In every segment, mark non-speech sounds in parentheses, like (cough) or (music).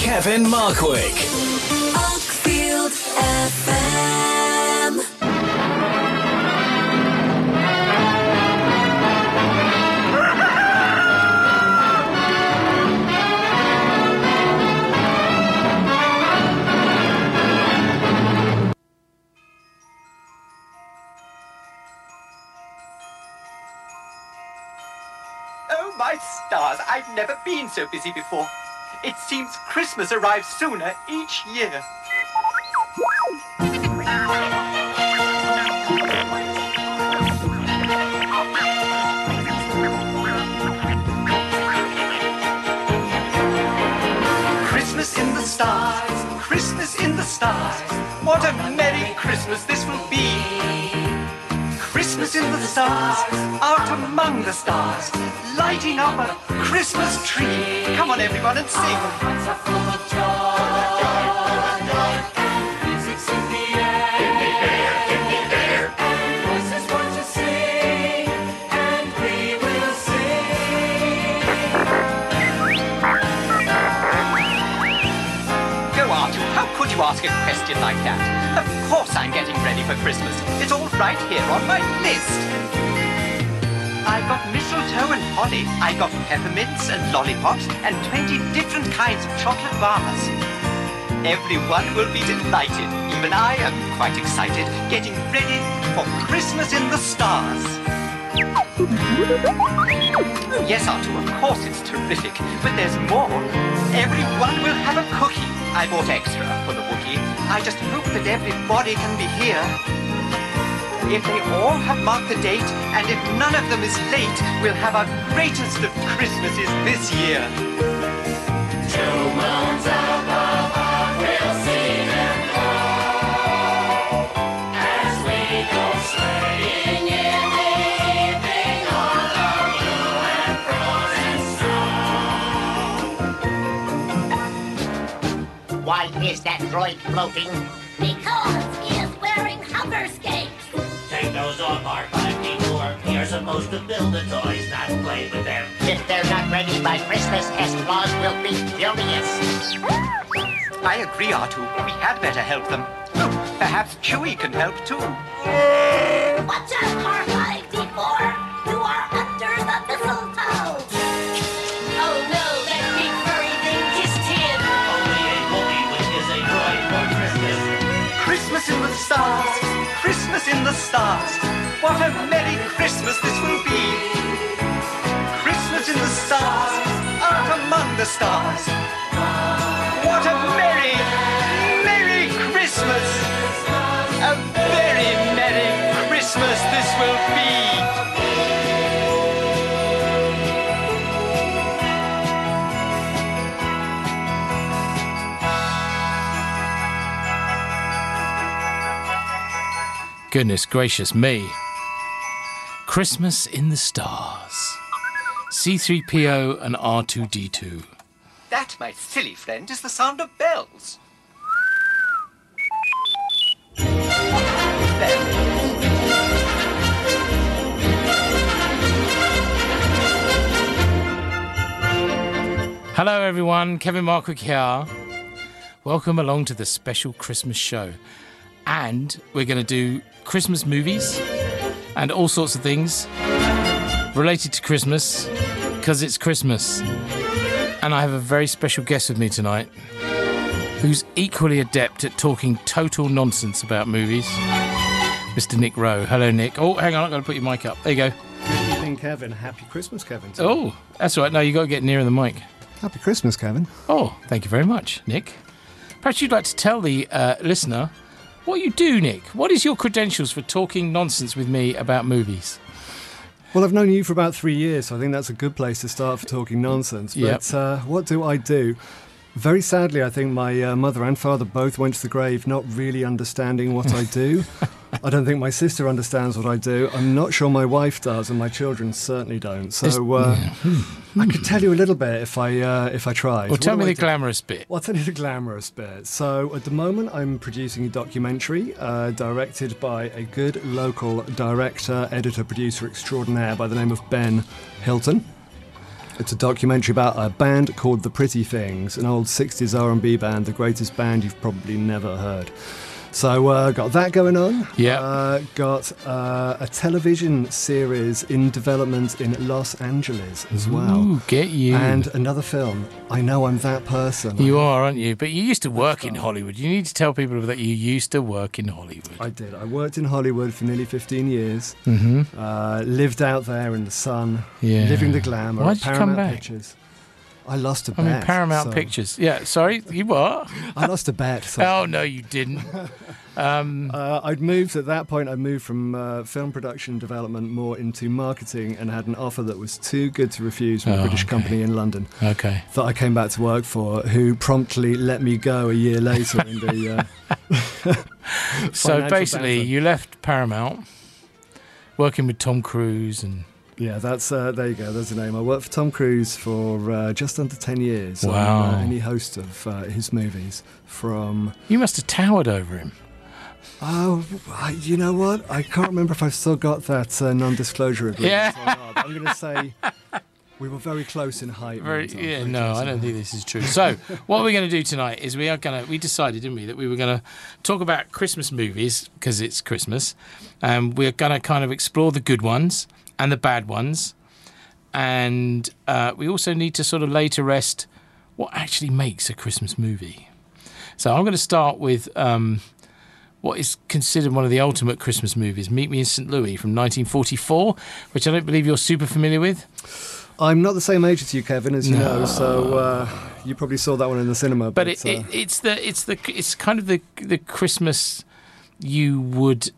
Kevin Markwick. Uckfield FM. Oh, my stars, I've never been so busy before. It seems Christmas arrives sooner each year. Christmas in the stars, Christmas in the stars. What a merry Christmas this will be. Christmas in the stars, out among the stars, lighting up a Christmas tree. Come on, everyone, and sing. Voices want to sing, and we will sing. How could you ask a question like that? Of course I'm getting ready for Christmas. It's all right here on my list. I've got mistletoe and holly. I've got peppermints and lollipops and 20 different kinds of chocolate bars. Everyone will be delighted. Even I am quite excited, getting ready for Christmas in the stars. Yes, Artoo, of course it's terrific, but there's more. Everyone will have a cookie. I bought extra for the Wookiee. I just hope that everybody can be here. If they all have marked the date, and if none of them is late, we'll have our greatest of Christmases this year. Why is that droid floating? Because he is wearing hunger skates. Take those off, R5D4. You're supposed to build the toys, not play with them. If they're not ready by Christmas, S. Claus will be furious. I agree, Artoo. We had better help them. Oh, perhaps Chewie can help too. Watch out, R5D4. Christmas in the stars. What a merry Christmas this will be. Christmas in the stars, out among the stars. What a merry, merry Christmas. A very merry Christmas this will be. Goodness gracious me. Christmas in the Stars. C3PO and R2D2. That, my silly friend, is the sound of bells. Hello, everyone. Kevin Markwick here. Welcome along to the special Christmas show. And we're going to do Christmas movies and all sorts of things related to Christmas because it's Christmas. And I have a very special guest with me tonight who's equally adept at talking total nonsense about movies. Mr. Nick Roe. Hello, Nick. Oh, hang on, I've got to put your mic up. There you go. evening, Kevin. Happy Christmas, Kevin. Oh, that's all right. No, you've got to get nearer the mic. Happy Christmas, Kevin. Oh, thank you very much, Nick. Perhaps you'd like to tell the uh, listener what you do, Nick. What is your credentials for talking nonsense with me about movies? Well, I've known you for about three years, so I think that's a good place to start for talking nonsense. But Yep. uh, what do I do? Very sadly, I think my uh, mother and father both went to the grave not really understanding what I do. (laughs) I don't think my sister understands what I do. I'm not sure my wife does, and my children certainly don't. So uh, I could tell you a little bit if I uh, if I tried. Well, tell What me the glamorous bit. Well, I'll tell you the glamorous bit. So, at the moment, I'm producing a documentary uh, directed by a good local director, editor, producer extraordinaire by the name of Ben Hilton. It's a documentary about a band called The Pretty Things, an old 60s R&B band, the greatest band you've probably never heard. So uh, got that going on. Yeah. Uh, got uh, a television series in development in Los Angeles as well. Ooh, get you. And another film. I know I'm that person. you are, aren't you? But you used to work in Hollywood. You need to tell people that you used to work in Hollywood. I did. I worked in Hollywood for nearly 15 years. Mm-hmm. Uh, lived out there in the sun, Yeah. living the glamour. Why'd you come Paramount back? Pictures. I lost a bet. I mean, Paramount so- Pictures. Yeah, sorry, you what? I lost a bet. So. Oh no, you didn't. (laughs) Uh, I'd moved at that point. I moved from uh, film production development more into marketing, and had an offer that was too good to refuse from a Oh, British okay. company in London Okay. that I came back to work for, who promptly let me go a year later in the. Uh, (laughs) So basically, banter. you left Paramount, working with Tom Cruise, and yeah, that's uh, there you go. There's the name. I worked for Tom Cruise for uh, just under ten years. on, Wow. uh, any host of uh, his movies from. you must have towered over him. Oh, you know what? I can't remember if I've still got that uh, non-disclosure agreement. Yeah. or not. I'm going to say we were very close in height. Very, yeah, no, I don't think this is true. So, what we're going to do tonight is we are going to, we decided, didn't we, that we were going to talk about Christmas movies because it's Christmas. And we're going to kind of explore the good ones and the bad ones. And uh, we also need to sort of lay to rest what actually makes a Christmas movie. So, I'm going to start with um, what is considered one of the ultimate Christmas movies, Meet Me in St. Louis from 1944, which I don't believe you're super familiar with. I'm not the same age as you, Kevin, as you know, so uh, you probably saw that one in the cinema. but But, it, uh, it, it's the it's the it's kind of the the Christmas you would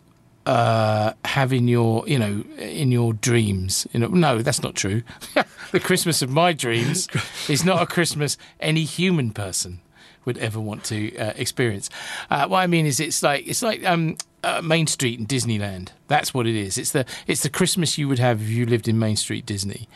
uh, have in your you know in your dreams. You know, no, that's not true. (laughs) the Christmas of my dreams is not a Christmas any human person would ever want to uh, experience. Uh, what I mean is, it's like it's like um, uh, Main Street in Disneyland. That's what it is. It's the it's the Christmas you would have if you lived in Main Street Disney.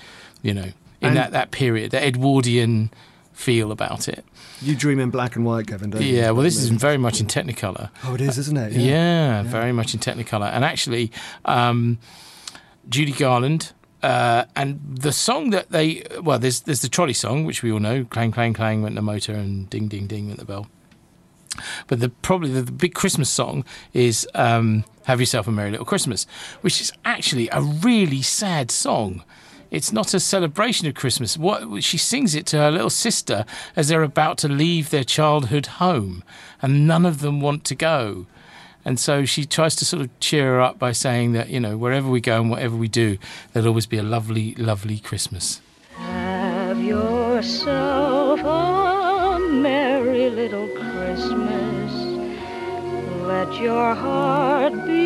You know, in And- that that period, the Edwardian feel about it. you dream in black and white, Kevin, don't you? Yeah, well, this is very much in Technicolor. Oh, it is, isn't it? Yeah, very much in Technicolor. And actually, um, Judy Garland. Uh, and the song that they well, there's there's the trolley song which we all know, clang clang clang went the motor and ding ding ding went the bell. But the probably the, the big Christmas song is um, "Have Yourself a Merry Little Christmas," which is actually a really sad song. It's not a celebration of Christmas. What she sings it to her little sister as they're about to leave their childhood home, and none of them want to go. And so she tries to sort of cheer her up by saying that you know wherever we go and whatever we do, there'll always be a lovely, lovely Christmas. Have yourself a merry little Christmas. Let your heart be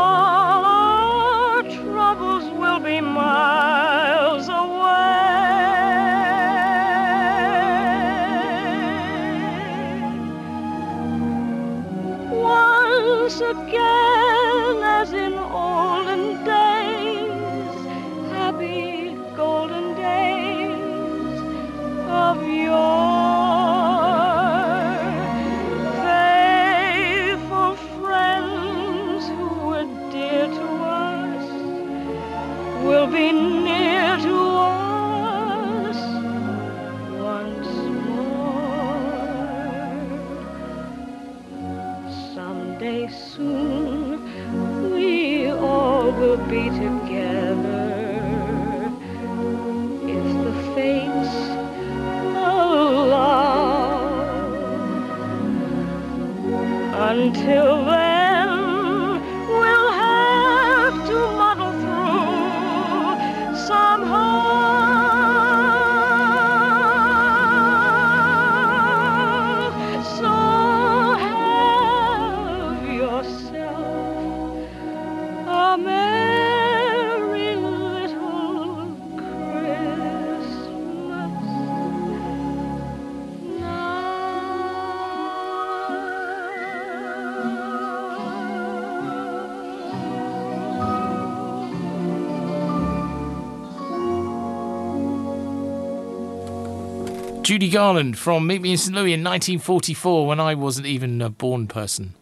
Judy Garland from Meet Me in St. Louis in 1944 when I wasn't even a born person.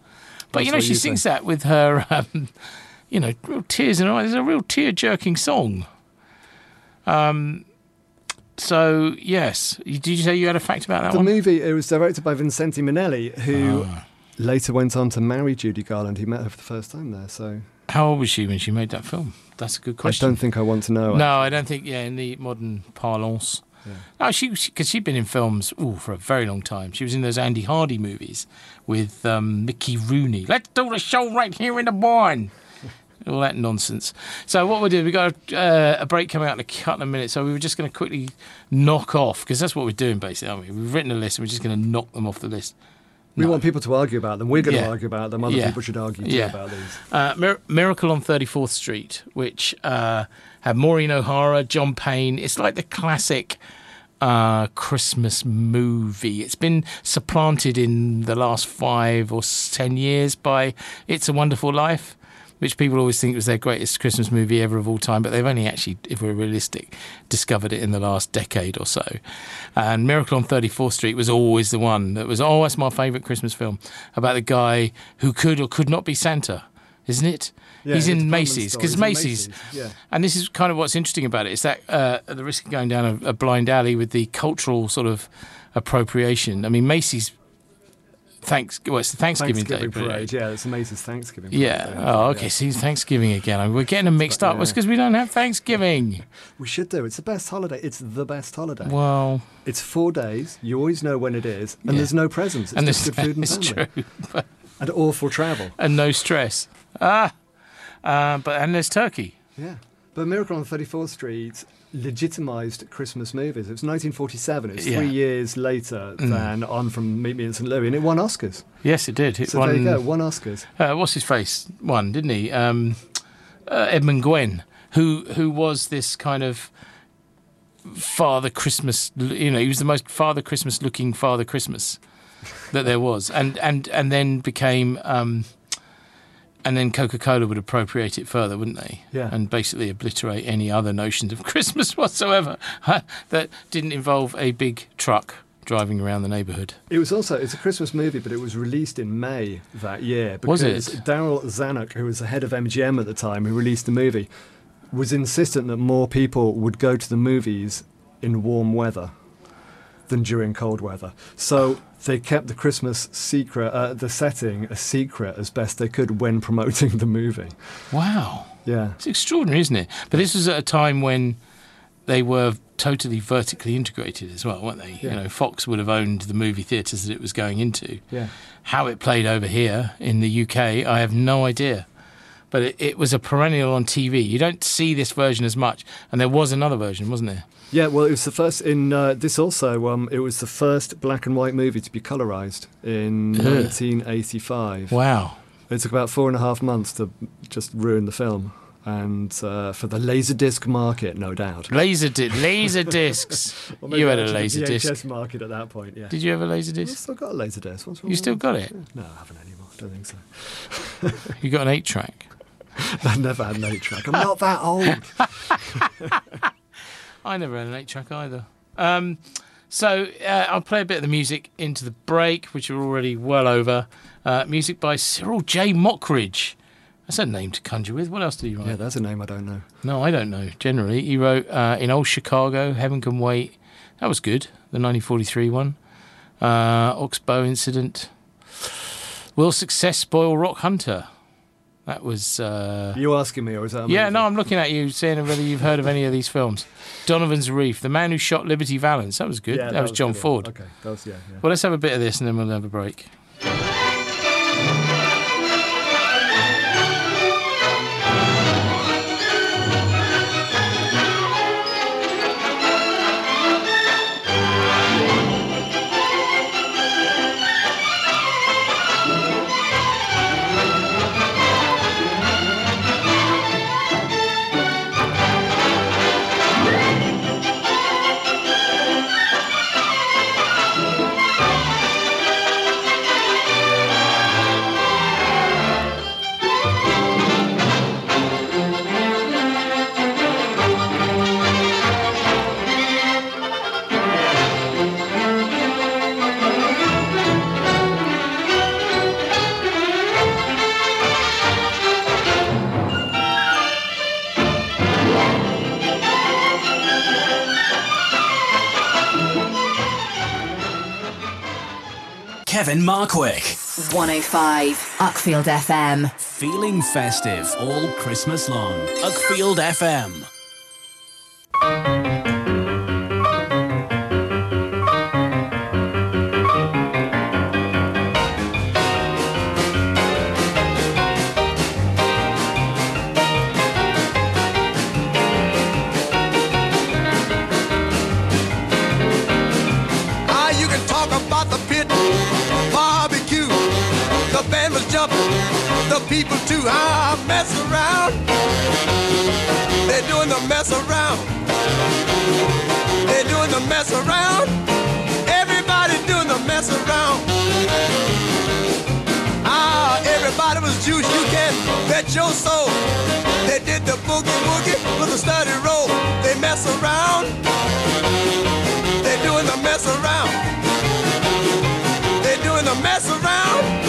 But That's you know, she you sings say. that with her, um, you know, real tears in her eyes. It's a real tear jerking song. Um, so, yes. Did you say you had a fact about that The one? movie it was directed by Vincente Minnelli, who Ah. later went on to marry Judy Garland. He met her for the first time there, so How old was she when she made that film? That's a good question. I don't think I want to know. No, I don't think. Yeah, in the modern parlance. No, she because she, had been in films ooh, for a very long time. She was in those Andy Hardy movies with um, Mickey Rooney. Let's do the show right here in the barn. (laughs) All that nonsense. So what we did, we've got uh, a break coming out in a couple of minutes. So we were just going to quickly knock off because that's what we're doing basically, aren't we? We've written a list and we're just going to knock them off the list. We No. want people to argue about them. We're going to Yeah. argue about them. Other Yeah. people should argue too Yeah. about these. Uh, Mir- Miracle on 34th Street, which uh, had Maureen O'Hara, John Payne. It's like the classic uh, Christmas movie. It's been supplanted in the last five or ten years by It's a Wonderful Life, which people always think was their greatest Christmas movie ever of all time, but they've only actually, if we're realistic, discovered it in the last decade or so. And Miracle on 34th Street was always the one that was, oh, my favourite Christmas film about the guy who could or could not be Santa, isn't it? Yeah, He's in Macy's because Macy's, Macy's, yeah. and this is kind of what's interesting about it is that uh, at the risk of going down a, a blind alley with the cultural sort of appropriation. I mean, Macy's thanks well, it's the Thanksgiving, Thanksgiving Day parade. Yeah, it's Macy's Thanksgiving. Yeah. Oh, yeah. okay. See, Thanksgiving again. I mean, we're getting them mixed up. It's because we don't have Thanksgiving. We should do. It's the best holiday. It's the best holiday. Well, It's four days. You always know when it is, and Yeah. there's no presents. It's and just good food and (laughs) family. true, and awful travel. and no stress. Ah, uh, but and there's turkey. Yeah. But Miracle on 34th Street legitimized Christmas movies. It was 1947. It's Yeah. three years later Mm. than On from Meet Me in St. Louis, and it won Oscars. Yes, it did. It So won, there you go, won Oscars. uh, what's his face? Won, didn't he? Um, uh, Edmund Gwenn, who who was this kind of Father Christmas. You know, he was the most Father Christmas looking Father Christmas that there was, and and and then became. Um, and then Coca-Cola would appropriate it further, wouldn't they? Yeah. And basically obliterate any other notions of (laughs) Christmas whatsoever that didn't involve a big truck driving around the neighbourhood. It was also it's a Christmas movie, but it was released in May that year. Was because it? Darryl Zanuck, who was the head of MGM at the time, who released the movie, was insistent that more people would go to the movies in warm weather than during cold weather. So they kept the Christmas secret, uh, the setting a secret as best they could when (laughs) promoting the movie. Wow. Yeah. It's extraordinary, isn't it? But this was at a time when they were totally vertically integrated as well, weren't they? You know, Fox would have owned the movie theatres that it was going into. Yeah. How it played over here in the UK, I have no idea. But it, it was a perennial on TV. You don't see this version as much, and there was another version, wasn't there? Yeah, well, it was the first in uh, this also. Um, it was the first black and white movie to be colorized in Ugh. 1985. Wow. It took about four and a half months to just ruin the film, and uh, for the laserdisc market, no doubt. Laser, di- (laughs) laser discs. Maybe you had a laser disc. Market at that point. Yeah. Did you have a laser I've disc? still got a laserdisc. What's wrong You still got it? No, I haven't anymore. I don't think so. (laughs) You got an eight track. (laughs) I never had an eight track. I'm not that old. (laughs) I never had an eight track either. Um, so uh, I'll play a bit of the music into the break, which we're already well over. Uh, music by Cyril J. Mockridge. That's a name to conjure with. What else did he write? yeah, that's a name I don't know. No, I don't know. Generally, he wrote uh, in Old Chicago, Heaven Can Wait. That was good. The 1943 one. Uh, Oxbow Incident. Will Success Spoil Rock Hunter? That was. Uh, Are you asking me, or is that? Yeah, no, I'm looking at you, saying whether you've heard of any of these films. Donovan's Reef, The Man Who Shot Liberty Valance. That was good. Yeah, that, was a John good. Ford. Okay, that was yeah. yeah. Well, let's have a bit of this and then we'll have a break. Kevin Markwick. 105 Uckfield FM. Feeling festive all Christmas long. Uckfield FM. People too. Ah, mess around. They're doing the mess around. They're doing the mess around. Everybody doing the mess around. Ah, everybody was juice. You can bet your soul. They did the boogie woogie with a steady roll. They mess around. They're doing the mess around. They're doing the mess around.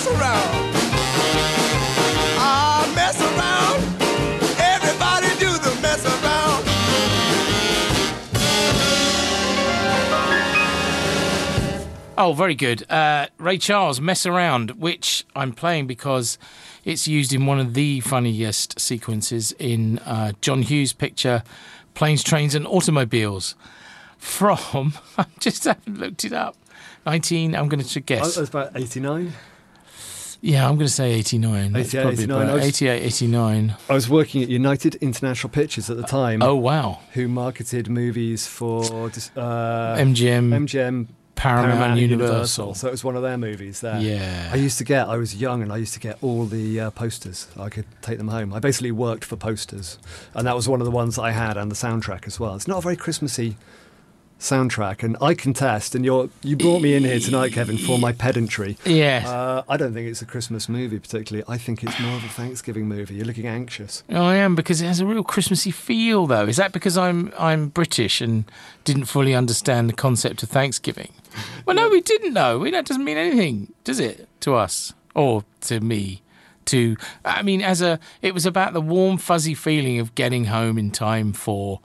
Mess around. Mess around. Everybody do the mess around. Oh, very good. Uh, Ray Charles, Mess Around, which I'm playing because it's used in one of the funniest sequences in uh, John Hughes' picture, Planes, Trains and Automobiles. From, (laughs) I just haven't looked it up. 19, I'm going to I guess. was about 89. Yeah, I'm going to say 89. That's 88, 89. I was- 88, 89. I was working at United International Pictures at the time. Oh, wow. Who marketed movies for uh, MGM, MGM, Paramount, and Universal. So it was one of their movies there. Yeah. I used to get, I was young and I used to get all the uh, posters. I could take them home. I basically worked for posters. And that was one of the ones I had and the soundtrack as well. It's not a very Christmassy soundtrack. And I contest, and you're, you brought me in here tonight, Kevin, for my pedantry. Yes. Uh, I don't think it's a Christmas movie particularly. I think it's more of a Thanksgiving movie. You're looking anxious. Oh, I am because it has a real Christmassy feel, though. Is that because I'm I'm British and didn't fully understand the concept of Thanksgiving? Well, no, we didn't know. We- That doesn't mean anything, does it, to us or to me? To I mean, as a it was about the warm, fuzzy feeling of getting home in time for.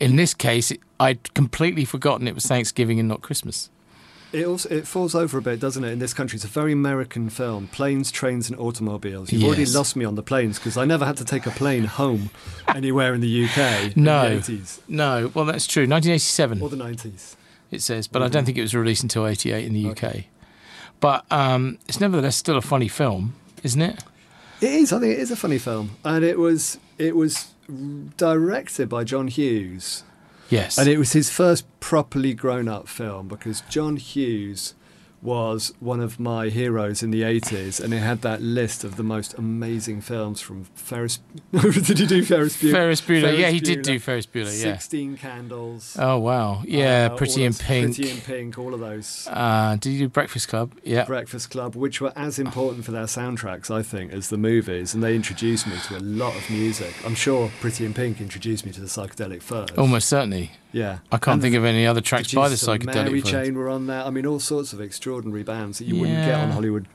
In this case, it, I'd completely forgotten it was Thanksgiving and not Christmas. It also it falls over a bit, doesn't it? In this country, it's a very American film: planes, trains, and automobiles. You've already lost me on the planes because I never had to take a plane home (laughs) anywhere in the UK. No, in the 80s no. Well, that's true. 1987. or the 90s. it says, but I don't think it was released until 88 in the UK. But um, it's nevertheless still a funny film, isn't it? It is. I think it is a funny film, and it was it was directed by John Hughes, Yes. and it was his first properly grown up film because John Hughes was one of my heroes in the 80s and it had that list of the most amazing films from Ferris (laughs) did you do Ferris Bueller Ferris Bueller. yeah, he did do Ferris Bueller. Yeah. 16 Candles Oh wow. Yeah, uh, Pretty in Pink. Pretty in Pink all of those Uh, did you do Breakfast Club? Yeah. Breakfast Club, which were as important for their soundtracks, I think, as the movies, and they introduced me to a lot of music. I'm sure Pretty in Pink introduced me to the Psychedelic Furs. Almost certainly. Yeah. I can't And think of any other tracks by the psychedelic. Mary Voice. Chain were on there. I mean, all sorts of extraordinary bands that you wouldn't get on Hollywood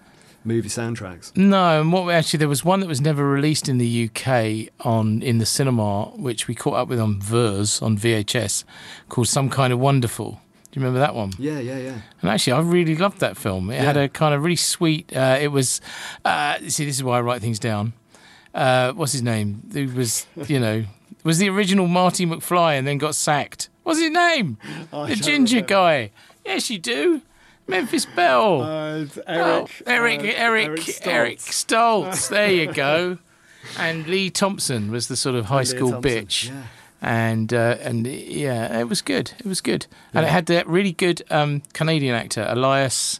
movie soundtracks. No, and what we actually there was one that was never released in the UK on in the cinema, which we caught up with on Vers on VHS, called Some Kind of Wonderful. Do you remember that one? Yeah, yeah, yeah. And actually, I really loved that film. It had a kind of really sweet. Uh, it was. Uh, see, this is why I write things down. Uh, what's his name? Who was (laughs) you know was the original Marty McFly and then got sacked. What's his name? I the ginger remember. guy. Yes, you do. Memphis Belle. Uh, Oh, Eric, uh, Eric, Eric, Stoltz. There you go. And Lea Thompson was the sort of high Lea school Thompson, bitch. yeah. And uh, and yeah, it was good. It was good, and it had that really good um, Canadian actor Elias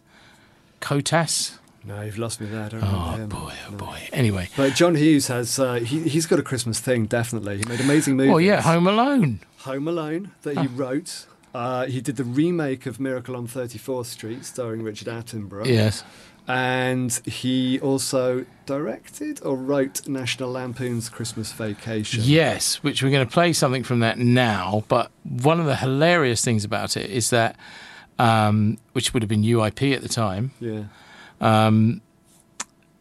Koteas. No, you've lost me there. I don't Oh remember him. boy, oh boy. Anyway, But John Hughes has uh, he, he's got a Christmas thing definitely. He made amazing movies. well, yeah, Home Alone. Home Alone that he wrote. Uh, he did the remake of Miracle on 34th Street starring Richard Attenborough. Yes. And he also directed or wrote National Lampoon's Christmas Vacation. Yes, which we're going to play something from that now. But one of the hilarious things about it is that, um, which would have been UIP at the time, Yeah. um,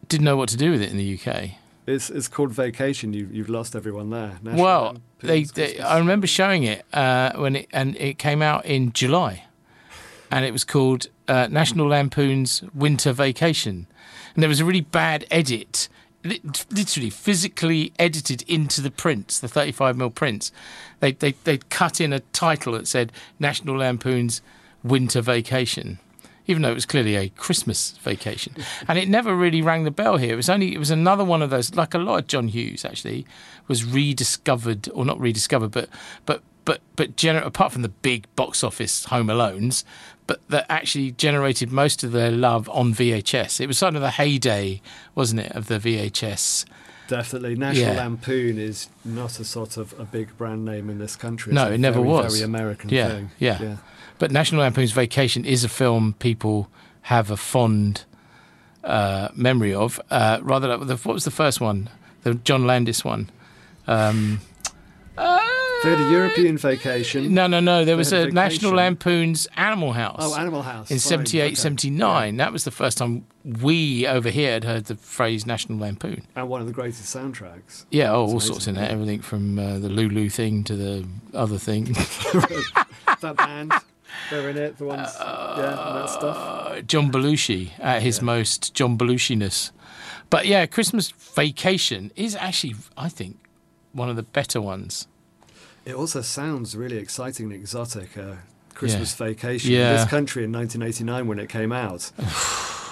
didn't know what to do with it in the UK. It's, it's called Vacation. You, you've lost everyone there. National well, they, they, I remember showing it uh, when it and it came out in July, and it was called uh, National Lampoon's Winter Vacation, and there was a really bad edit, literally physically edited into the prints, the 35 mm prints. They they they cut in a title that said National Lampoon's Winter Vacation. Even though it was clearly a Christmas vacation, and it never really rang the bell here. It was only it was another one of those, like a lot of John Hughes actually, was rediscovered or not rediscovered, but but but but gener- apart from the big box office Home Alones, but that actually generated most of their love on VHS. It was sort of the heyday, wasn't it, of the VHS? Definitely. National Yeah. Lampoon is not a sort of a big brand name in this country. No, It's a it never very, was. Very American yeah, thing. Yeah, yeah. But National Lampoon's Vacation is a film people have a fond uh, memory of. Uh, rather, like the, what was the first one? The John Landis one. Um, They had a European vacation. no, no, no. There was had a National Lampoon's Animal House. Oh, Animal House. in fine, 78, okay. 79. That was the first time we over here had heard the phrase National Lampoon. And one of the greatest soundtracks. Yeah, oh, all sorts in there. Everything from uh, the Lulu thing to the other thing. (laughs) that band, they're in it. The ones, yeah, and that stuff. Uh, John Belushi at his most John Belushi-ness. But yeah, Christmas Vacation is actually, I think, one of the better ones. It also sounds really exciting and exotic. Uh, Christmas Vacation. Yeah. In this country in 1989 when it came out.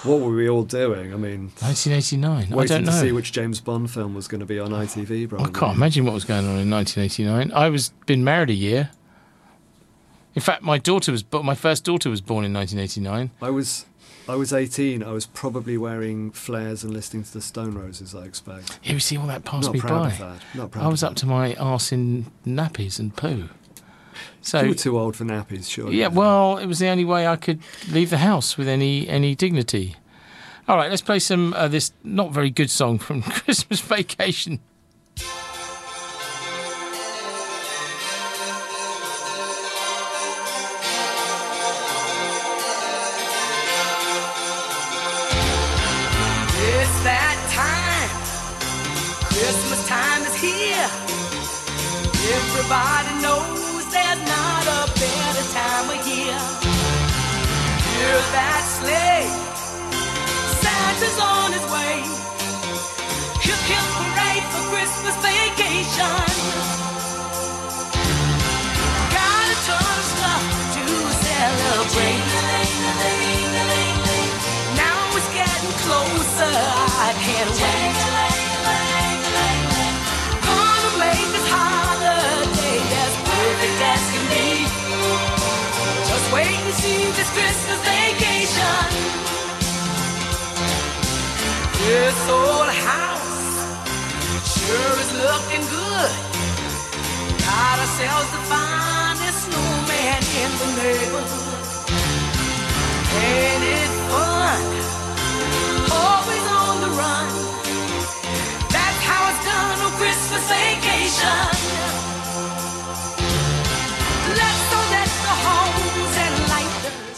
what were we all doing? I mean, 1989. I waiting to see which James Bond film was going to be on ITV. I can't imagine what was going on in 1989. I was been married a year. In fact, my daughter was, but my first daughter was born in 1989. I was, I was 18. I was probably wearing flares and listening to the Stone Roses. I expect. Yeah, you see all that passed Not me proud by. of that. Not proud. I was up to my arse in nappies and poo. So You were too old for nappies, sure. yeah, well, it was the only way I could leave the house with any any dignity. All right, let's play some uh, this not very good song from (laughs) Christmas Vacation. vacation.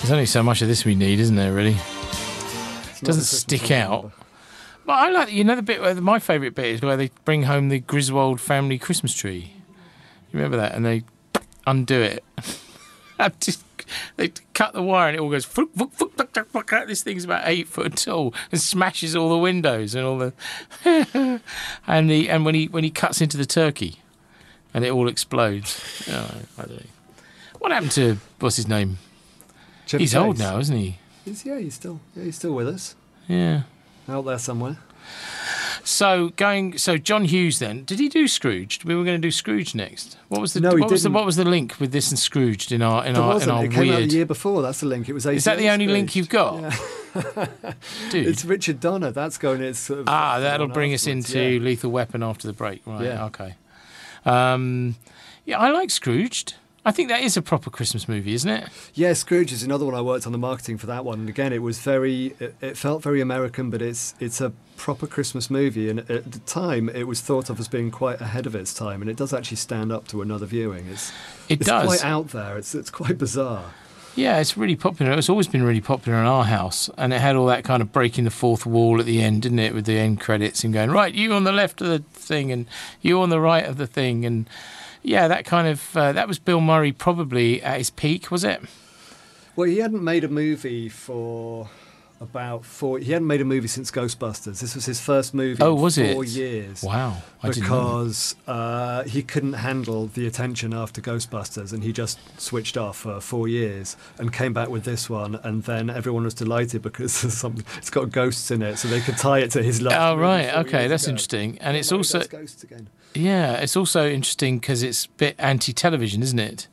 There's only so much of this we need, isn't there, really? It doesn't stick out. But I like, you know, the bit where the, my favourite bit is where they bring home the Griswold family Christmas tree. You remember that? And they undo it. (laughs) just they cut the wire and it all goes. Fook, fook, fook, tuck, tuck, fuck, out. This thing's about eight foot tall and smashes all the windows and all the. (laughs) and the and when he when he cuts into the turkey, and it all explodes. Oh, I don't know. What happened to what's his name? Chevy He's old now, isn't he? He's, yeah, he's still yeah, he's still with us Yeah. out there somewhere. So going, so John Hughes. Then did he do Scrooge? We were going to do Scrooge next. What was the No, what was the what was the link with this and Scrooge in our in There our in wasn't. our It came out the year before. That's the link. It was. Is that the 88 only link you've got, Yeah. (laughs) dude? It's Richard Donner. That's going. It's sort of ah, that'll bring us into yeah. Lethal Weapon after the break. Right. Yeah. Okay. Um, yeah, I like Scrooged. I think that is a proper Christmas movie, isn't it? Yeah, Scrooge is another one. I worked on the marketing for that one, and again, it was very. It, it felt very American, but it's it's a proper Christmas movie, and at the time, it was thought of as being quite ahead of its time, and it does actually stand up to another viewing. It's It it's does. quite out there. It's it's quite bizarre. Yeah, it's really popular. It's always been really popular in our house, and it had all that kind of breaking the fourth wall at the end, didn't it? With the end credits and going right, you on the left of the thing, and you on the right of the thing, and yeah, that kind of uh, that was Bill Murray probably at his peak, was it? Well, he hadn't made a movie for about four. He hadn't made a movie since Ghostbusters. This was his first movie. Oh, in was it? four years? Wow, I didn't know. because uh, he couldn't handle the attention after Ghostbusters, and he just switched off for four years and came back with this one, and then everyone was delighted because (laughs) it's got ghosts in it, so they could tie it to his last. Oh right, okay, that's ago. interesting, and it's Bill also ghosts again. yeah, it's also interesting because it's a bit anti-television, isn't it?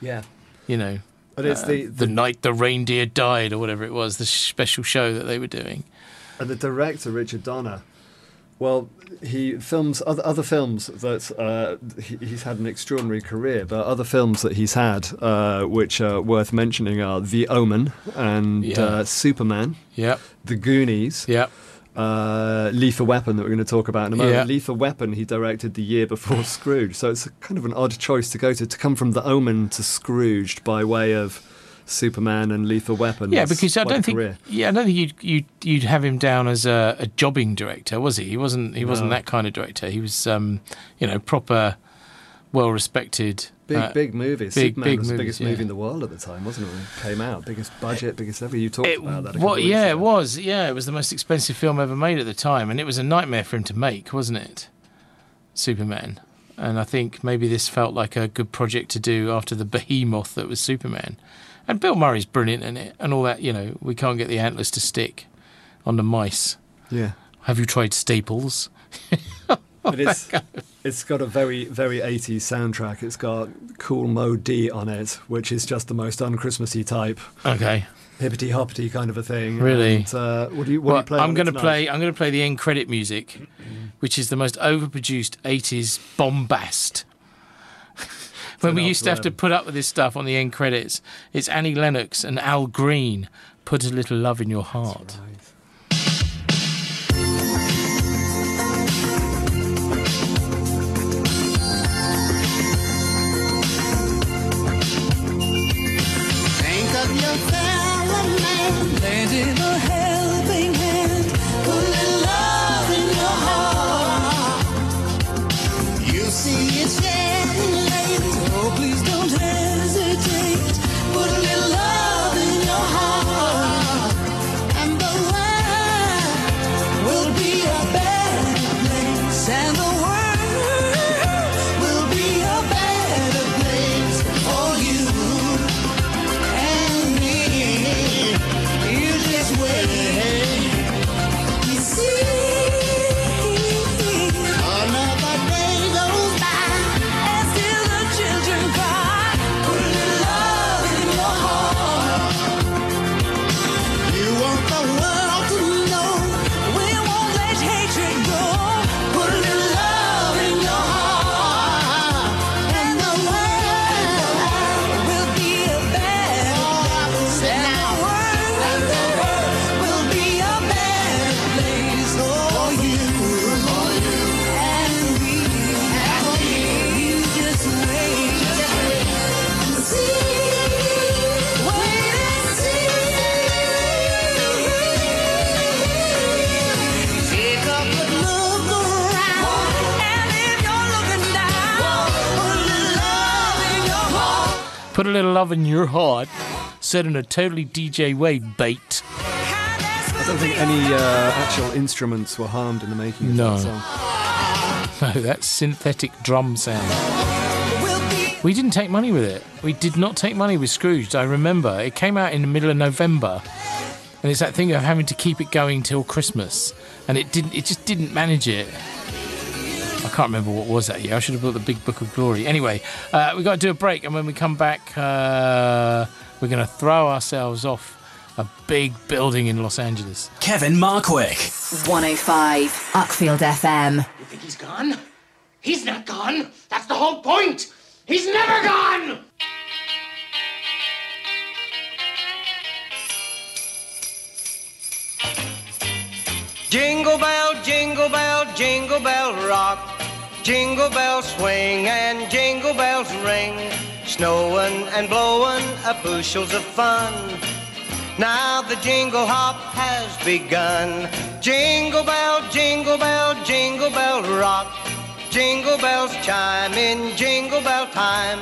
Yeah, You know, but it's uh, the, the night the reindeer died or whatever it was, the special show that they were doing. And the director, Richard Donner, well, he films other, other films that uh, he, he's had an extraordinary career, but other films that he's had, uh, which are worth mentioning, are The Omen and Yeah. uh, Superman, Yep, The Goonies, yep. Uh, Lethal Weapon that we're going to talk about in a moment. Yeah. Lethal Weapon he directed the year before (laughs) Scrooge, so it's a kind of an odd choice to go to to come from The Omen to Scrooged by way of Superman and Lethal Weapon. Yeah, because I don't think career. yeah, I don't think you'd you'd, you'd have him down as a, a jobbing director, was he? He wasn't. He wasn't No. that kind of director. He was, um, you know, proper, well respected. Big, uh, big movie. big, Superman big was the movies, biggest yeah. movie in the world at the time, wasn't it? When it came out, biggest budget, biggest ever. You talked It, about that. What? couple of weeks Yeah, it was. Yeah, it was the most expensive film ever made at the time, and it was a nightmare for him to make, wasn't it? Superman, and I think maybe this felt like a good project to do after the (laughs) behemoth that was Superman. And Bill Murray's brilliant in it, and all that. You know, we can't get the antlers to stick on the mice. Yeah, Have you tried Staples? (laughs) but it's it's got a very very 80s soundtrack. It's got Kool Moe Dee on it, which is just the most un-Christmassy type Okay. hippity hoppity kind of a thing. Really? And, uh, what do you what Well, do you play? I'm going to play. I'm going to play the end credit music, which is the most overproduced '80s bombast. when we used to have to put up with this stuff on the end credits, it's Annie Lennox and Al Green. Put a little love in your heart. Think your fellow man, lending a helping a little love in your heart. Said in a totally DJ way, bait. I don't think any uh, actual instruments were harmed in the making of No. that song. (laughs) No, that synthetic drum sound. We didn't take money with it. We did not take money with Scrooged. I remember it came out in the middle of November, and it's that thing of having to keep it going till Christmas, and it didn't. It just didn't manage it. I can't remember what was that year. I should have brought the Big Book of Glory. Anyway, uh, we got to do a break, and when we come back, uh, we're going to throw ourselves off a big building in Los Angeles. Kevin Markwick. 105 Uckfield FM. You think he's gone? He's not gone. That's the whole point. He's never gone. Jingle bell, jingle bell, jingle bell rock. Jingle bells swing and jingle bells ring. Snowing and blowing a bushels of fun. Now the jingle hop has begun. Jingle bell, jingle bell, jingle bell rock. Jingle bells chime in jingle bell time.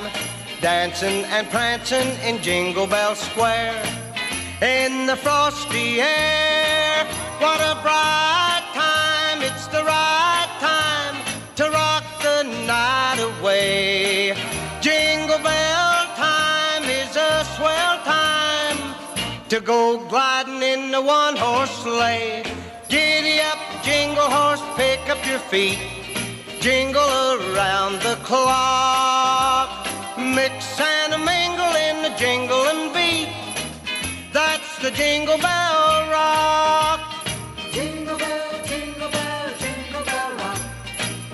Dancing and prancing in Jingle Bell Square. In the frosty air, what a bright time. It's the right time to rock the night away. Jingle bell time is a swell time to go gliding in the one horse sleigh. Giddy up, jingle horse, pick up your feet. Jingle around the clock. Mix and mingle in the jingling beat. The jingle bell rock. Jingle bell, jingle bell, jingle bell rock.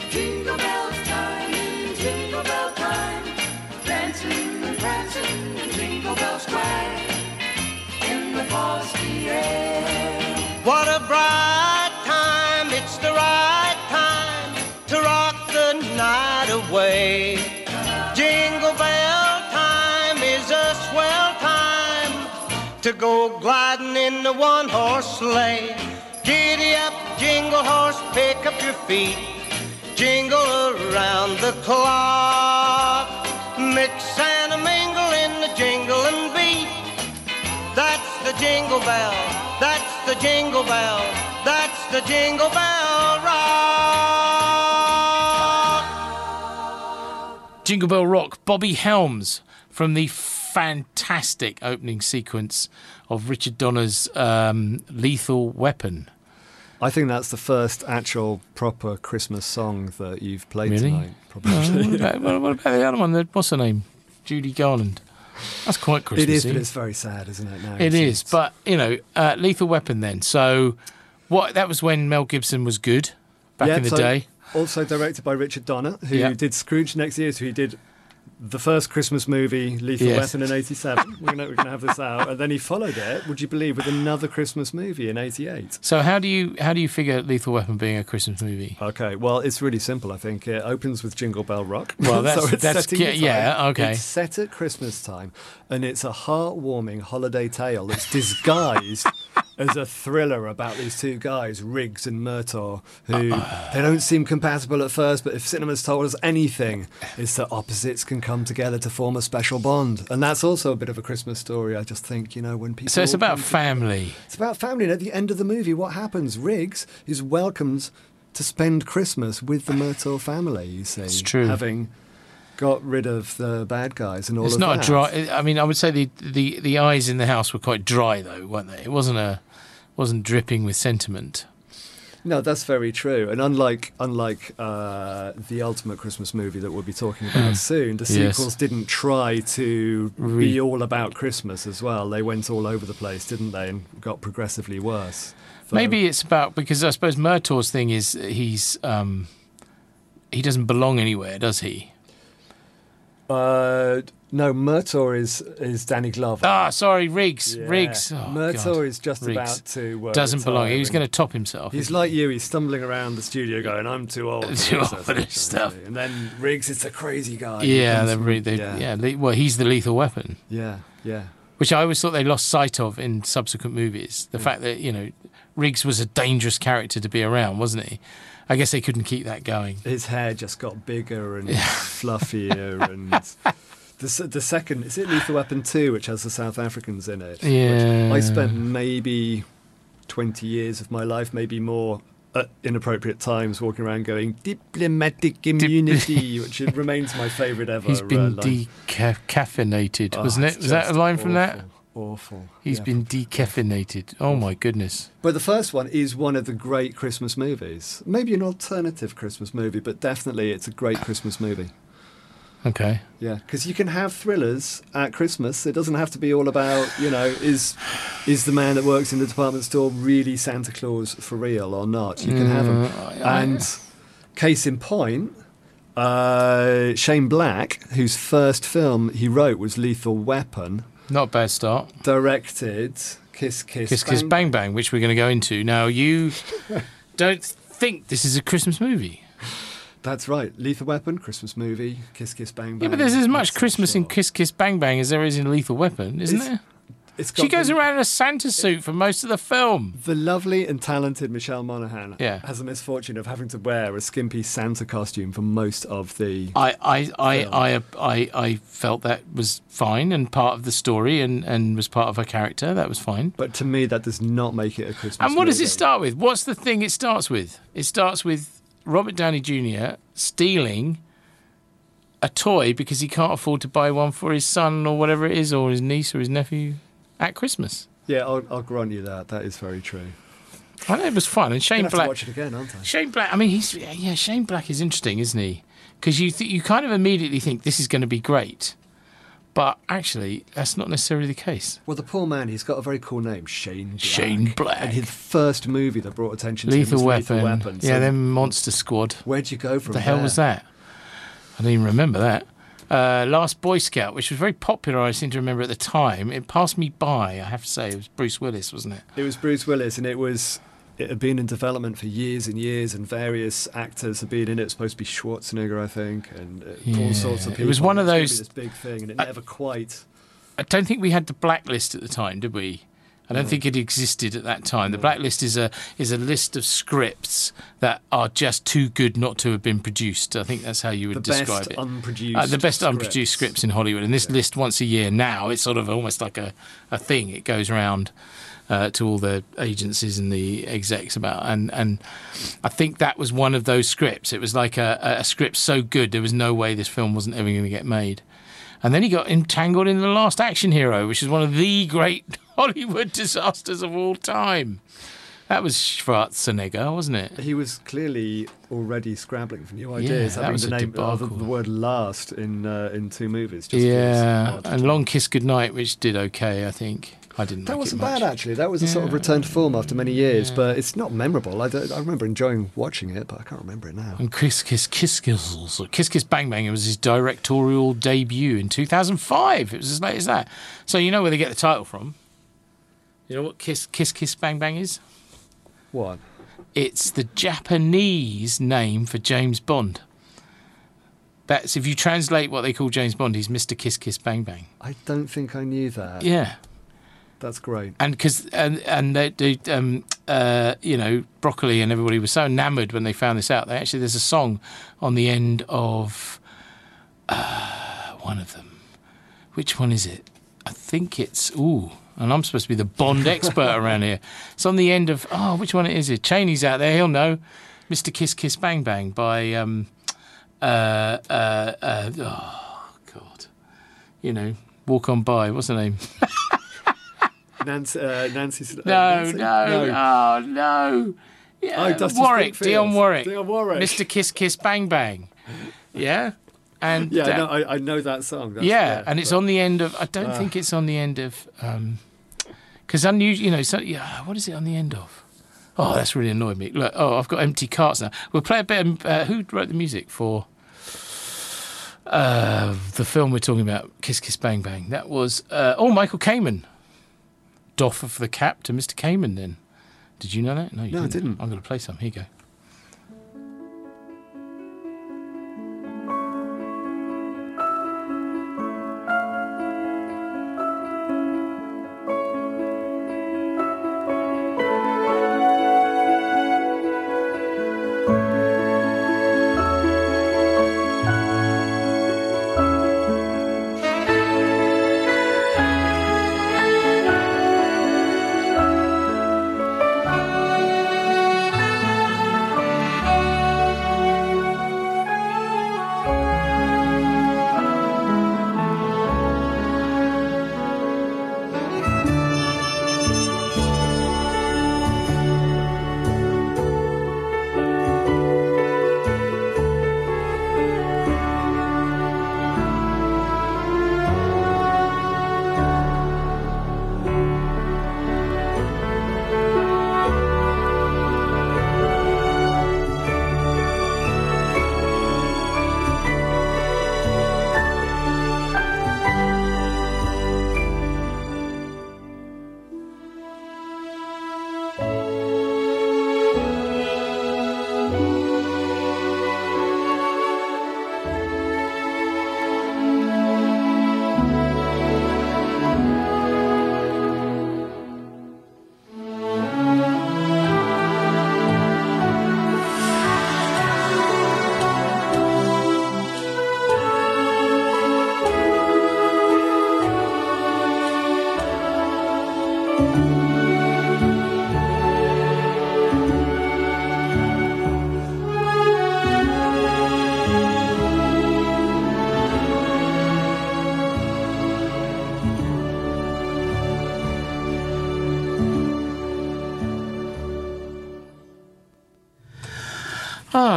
Jingle bells time in jingle bell time. Dancing and prancing in Jingle Bell Square. In the frosty air. What a bright time, it's the right time to rock the night away. To go gliding in the one horse sleigh. Giddy up, jingle horse, pick up your feet. Jingle around the clock. Mix and mingle in the jingling beat. That's the jingle bell. That's the jingle bell. That's the jingle bell rock. Jingle Bell Rock, Bobby Helms from the fantastic opening sequence of Richard Donner's um, Lethal Weapon. I think that's the first actual proper Christmas song that you've played Really? tonight. Oh, Probably. what, about, what about the other one? The- What's her name? Judy Garland. That's quite it Christmassy. is, but it's very sad, isn't it? Now It It's- is, but you know, uh, Lethal Weapon. Then, so what? That was when Mel Gibson was good back Yeah, in the so day. Also directed by Richard Donner, who Yeah. did Scrooge next year. So he did the first Christmas movie, Lethal Yes. Weapon, in '87. we're going to have this out, and then he followed it. Would you believe with another Christmas movie in '88? So how do you how do you figure Lethal Weapon being a Christmas movie? Okay, well, it's really simple. I think it opens with Jingle Bell Rock. Well, (laughs) So that's- it's that's- yeah, yeah, okay. It's set at Christmas time, and it's a heartwarming holiday tale that's disguised as a thriller about these two guys, Riggs and Murtaugh, who they don't seem compatible at first, but if cinema's told us anything, it's that opposites can come together to form a special bond, and that's also a bit of a Christmas story. I just think you know when people. So it's about family. it's about family. And at the end of the movie, what happens? Riggs is welcomed to spend Christmas with the Murtaugh family, you see. It's true. Having got rid of the bad guys and all It's of not that. dry. I mean, I would say the, the the eyes in the house were quite dry though, weren't they? It wasn't a wasn't dripping with sentiment. No, that's very true. And unlike unlike uh, the ultimate Christmas movie that we'll be talking about soon, the Hmm. Yes. sequels didn't try to Re- be all about Christmas as well. They went all over the place, didn't they? And got progressively worse. So- Maybe it's about because I suppose Murtaugh's thing is he's um, he doesn't belong anywhere, does he? Uh, no, Murtaugh is is Danny Glover. Ah, sorry, Riggs. Yeah. Riggs. Oh, God. is just Riggs. about to uh, doesn't belong. retire He was going to top himself. He's like you. He's stumbling around the studio going, "I'm too old (laughs) Too old for this stuff. And then Riggs is a crazy guy. yeah, they're from- re- they, yeah, yeah. well, he's the lethal weapon, yeah, yeah. which I always thought they lost sight of in subsequent movies. The fact that you know Riggs was a dangerous character to be around, wasn't he? I guess they couldn't keep that going. His hair just got bigger and fluffier, (laughs) and The, the second is it Lethal Weapon two, which has the South Africans in it. which Yeah. I spent maybe twenty years of my life, maybe more. At inappropriate times, walking around going diplomatic immunity, (laughs) which remains my favourite ever. He's uh, been line. decaffeinated, Oh, wasn't it? Was that a line from that? Awful. He's Yeah. been decaffeinated. Oh my goodness. But the first one is one of the great Christmas movies. Maybe an alternative Christmas movie, but definitely it's a great Christmas movie. Okay. Yeah, because you can have thrillers at Christmas. It doesn't have to be all about, you know, is is the man that works in the department store really Santa Claus for real or not? You can have them. Mm, And case in point, uh, Shane Black, whose first film he wrote was Lethal Weapon, Not a bad start. directed Kiss Kiss Kiss Kiss Bang Bang, which we're going to go into. Now, you (laughs) don't think this is a Christmas movie. That's right. Lethal Weapon, Christmas movie, Kiss Kiss Bang Bang. Yeah, but there's as much That's Christmas in Kiss Kiss Bang Bang as there is in Lethal Weapon, isn't It's- there? She goes the, around in a Santa suit for most of the film. the lovely and talented Michelle Monaghan Yeah. has the misfortune of having to wear a skimpy Santa costume for most of the. I, I, I, I, I, I felt that was fine and part of the story and, and was part of her character. That was fine. But to me, that does not make it a Christmas. And what does it start with? What's the thing it starts with? It starts with Robert Downey Jr. stealing a toy because he can't afford to buy one for his son or whatever it is, or his niece or his nephew at Christmas. Yeah, I'll, I'll grant you that. That is very true. I know it was fun. And Shane Black. watch it again, aren't I? Shane Black. I mean, he's yeah. Shane Black is interesting, isn't he? Because you th- you kind of immediately think this is going to be great, but actually that's not necessarily the case. Well, the poor man, he's got a very cool name, Shane Black. Shane Black. And his first movie that brought attention Lethal to him was Weapon. Lethal Weapon. Yeah, So then Monster Squad. Where'd you go from there? the hell there? was that? I don't even remember that. Uh, Last Boy Scout, which was very popular, I seem to remember at the time. It passed me by, I have to say. It was Bruce Willis, wasn't it? It was Bruce Willis, and it was it had been in development for years and years, and various actors had been in it. It was supposed to be Schwarzenegger, I think, and uh, all sorts of people. It was one of those- this big thing, and it never quite. I don't think we had the blacklist at the time, did we? I don't think it existed at that time. The blacklist is a is a list of scripts that are just too good not to have been produced. I think that's how you would The describe best it. unproduced Uh, the best scripts. unproduced scripts in Hollywood, and this list once a year now it's sort of almost like a, a thing. It goes around uh, to all the agencies and the execs about, and and I think that was one of those scripts. It was like a, a a script so good there was no way this film wasn't ever going to get made. And then he got entangled in The Last Action Hero, which is one of the great (laughs) Hollywood disasters of all time. That was Schwarzenegger, wasn't it? He was clearly already scrabbling for new ideas, that having was the a name of debacle. the word "last" in uh, in two movies. Just yeah, and Long Kiss Goodnight, which did okay, I think. I didn't That wasn't bad actually. That was a sort of return to form after many years, but it's not memorable. I, I remember enjoying watching it, but I can't remember it now. And Kiss Kiss Kiss Kiss Kiss Kiss Bang Bang. It was his directorial debut in 2005. It was as late as that. So you know where they get the title from. You know what Kiss Kiss Kiss Bang Bang is? What? It's the Japanese name for James Bond. That's if you translate what they call James Bond, he's Mr. Kiss Kiss Bang Bang. I don't think I knew that. Yeah. That's great. and because and and they, they um uh you know Broccoli and everybody was so enamored when they found this out. They actually there's a song on the end of uh, one of them. Which one is it? I think it's ooh, and I'm supposed to be the Bond expert (laughs) around here. It's on the end of oh, which one is it? Cheney's out there, he'll know. Mr. Kiss Kiss Bang Bang by um uh uh uh oh god, you know Walk on by. What's the name? (laughs) Nancy, uh, Nancy. uh, No, Nancy? no, oh no. Yeah, Oh, Dusty Warwick, Dion Warwick, Dionne Warwick. Mr. Kiss Kiss Bang Bang. Yeah, and Yeah, uh, no, I, I know that song. That's, yeah, and it's but- on the end of. I don't Ah. think it's on the end of. Because unusual, you know. So yeah, what is it on the end of? Oh, that's really annoyed me. Look, oh, I've got empty carts now. We'll play a bit. Of, uh, who wrote the music for? Uh, the film we're talking about, Kiss Kiss Bang Bang. That was uh, oh Michael Kamen. Doff of the cap to Mr. Kamen. Then, did you know that? No, you No, didn't. didn't. I'm going to play some. Here you go.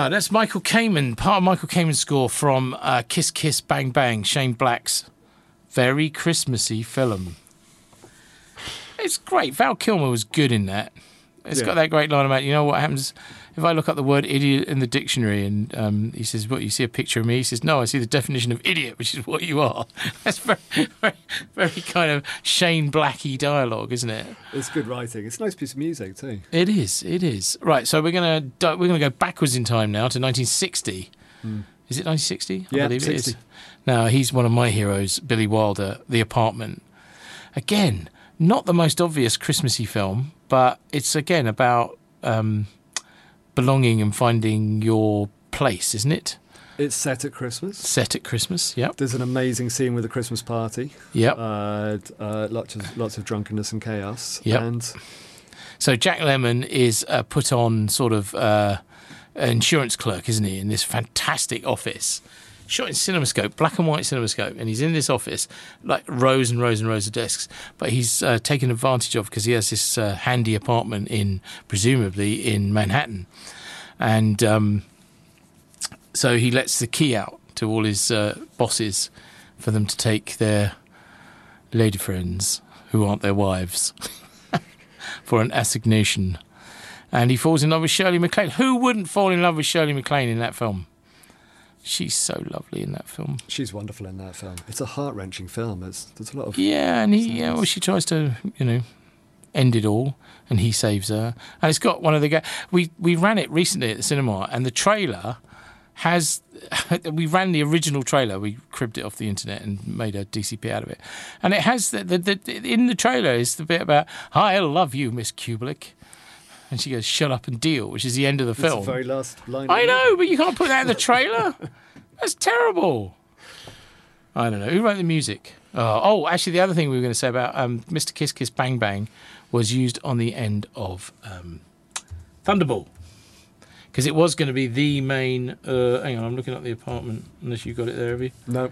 Ah, that's Michael Kamen, part of Michael Kamen's score from uh, Kiss Kiss Bang Bang, Shane Black's very Christmassy film. It's great. Val Kilmer was good in that. It's Yeah. got that great line about, you know what happens if I look up the word idiot in the dictionary and um, he says, What, you see a picture of me? He says, No, I see the definition of idiot, which is what you are. (laughs) That's very, very, very kind of Shane Blacky dialogue, isn't it? It's good writing. It's a nice piece of music too. It is. It is. Right. So we're gonna we're gonna go backwards in time now to 1960. Is it 1960? I Yeah, believe it is. 60. Now he's one of my heroes, Billy Wilder, The Apartment. Again, not the most obvious Christmassy film, but it's again about um, belonging and finding your place, isn't it? It's set at Christmas. Set at Christmas. Yep. There's an amazing scene with a Christmas party. Yep. Uh, uh, lots of lots of drunkenness and chaos. Yep. And So Jack Lemmon is uh, put on sort of uh, insurance clerk, isn't he, in this fantastic office, shot in CinemaScope, black and white CinemaScope, and he's in this office, like rows and rows and rows of desks. But he's uh, taken advantage of because he has this uh, handy apartment in, presumably in Manhattan, and um, so he lets the key out to all his uh, bosses for them to take their lady friends who aren't their wives (laughs) for an assignation. And he falls in love with Shirley MacLaine. Who wouldn't fall in love with Shirley MacLaine in that film? She's so lovely in that film. she's wonderful in that film. It's a heart wrenching film. It's, there's a lot of Yeah, and he, yeah, well, she tries to, you know, end it all, and he saves her. And it's got one of the. We we ran it recently at the cinema, and the trailer has. (laughs) we ran the original trailer. We cribbed it off the internet and made a DCP out of it. And it has the, the, the in the trailer is the bit about "I love you, Miss Kubelik," and she goes, "Shut up and deal," which is the end of the film. It's the very last line. I know, but you can't put that in the (laughs) trailer. That's terrible. I don't know. Who wrote the music? Uh, oh, actually, the other thing we were going to say about um, Mr. Kiss Kiss Bang Bang was used on the end of um, Thunderball. Because it was going to be the main. Uh, hang on, I'm looking at the apartment. Unless you got it there, have you? No.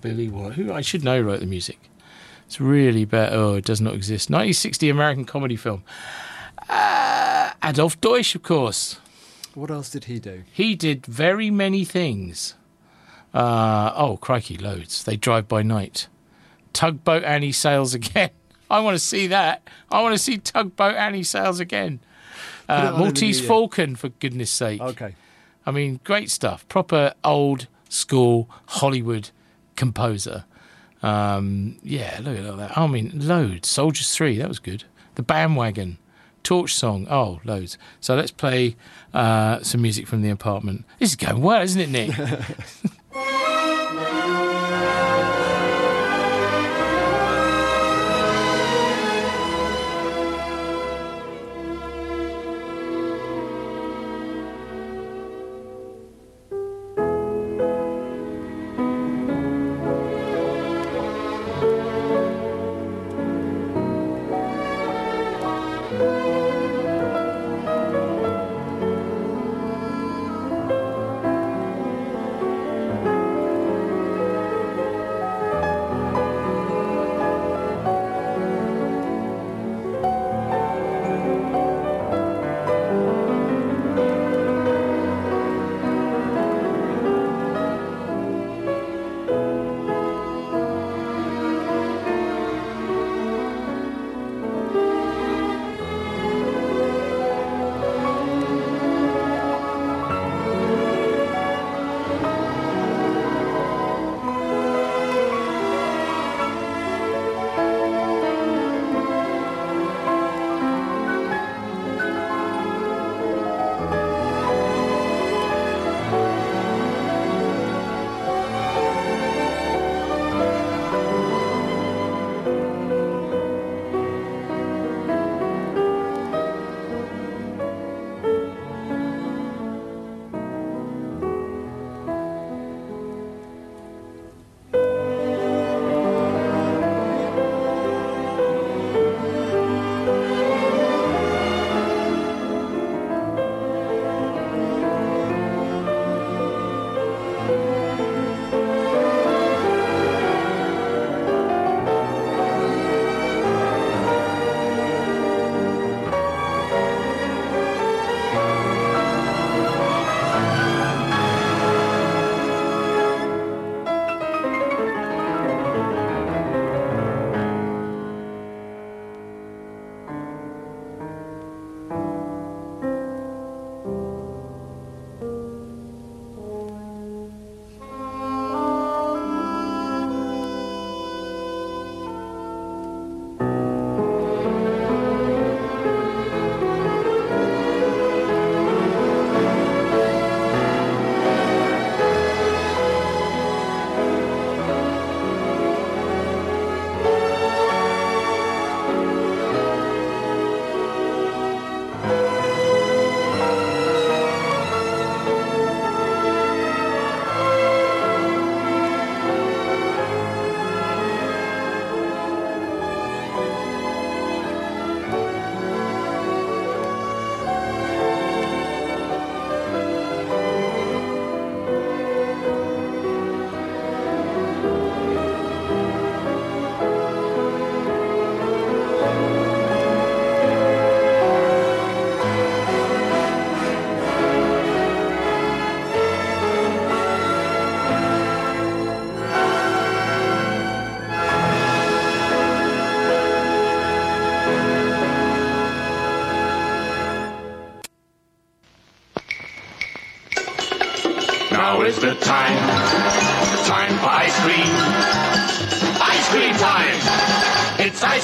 Billy White. Who I should know wrote the music. It's really bad. Oh, it does not exist. 1960 American comedy film. Uh, Adolf Deutsch, of course. What else did he do? He did very many things. Uh, oh, crikey, loads. They drive by night. Tugboat Annie sails again. (laughs) I want to see that. I want to see Tugboat Annie sails again. Uh, on in the Maltese. Falcon, for goodness sake. Okay. I mean, great stuff. Proper old school Hollywood composer. Um, yeah, look at all that. I mean, loads. Soldiers 3, that was good. The Bandwagon. Torch Song. Oh, loads. So let's play uh, some music from the apartment. This is going well, isn't it, Nick? (laughs) (laughs)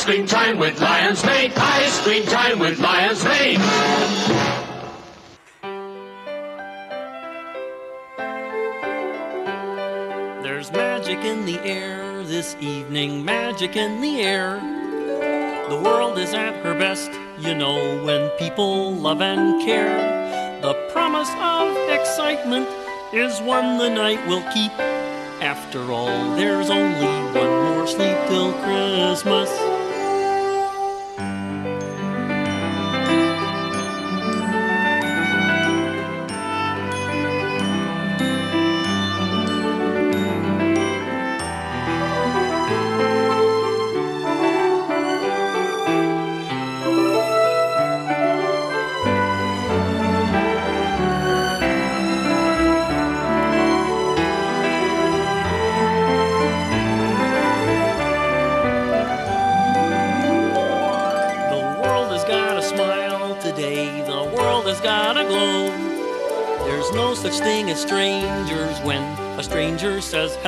Cream time with Lion's Mane. Ice cream time with Lion's Mane. There's magic in the air this evening, magic in the air. The world is at her best, you know, when people love and care. The promise of excitement is one the night will keep. After all, there's only one more sleep till Christmas.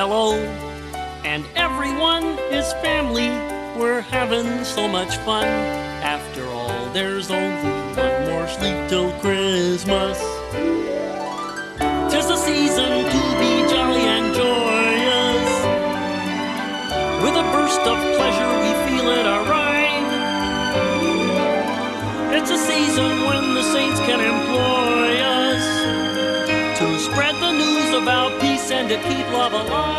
Hello. And everyone is family, we're having so much fun. After all, there's only one more sleep till Christmas. To keep love alive.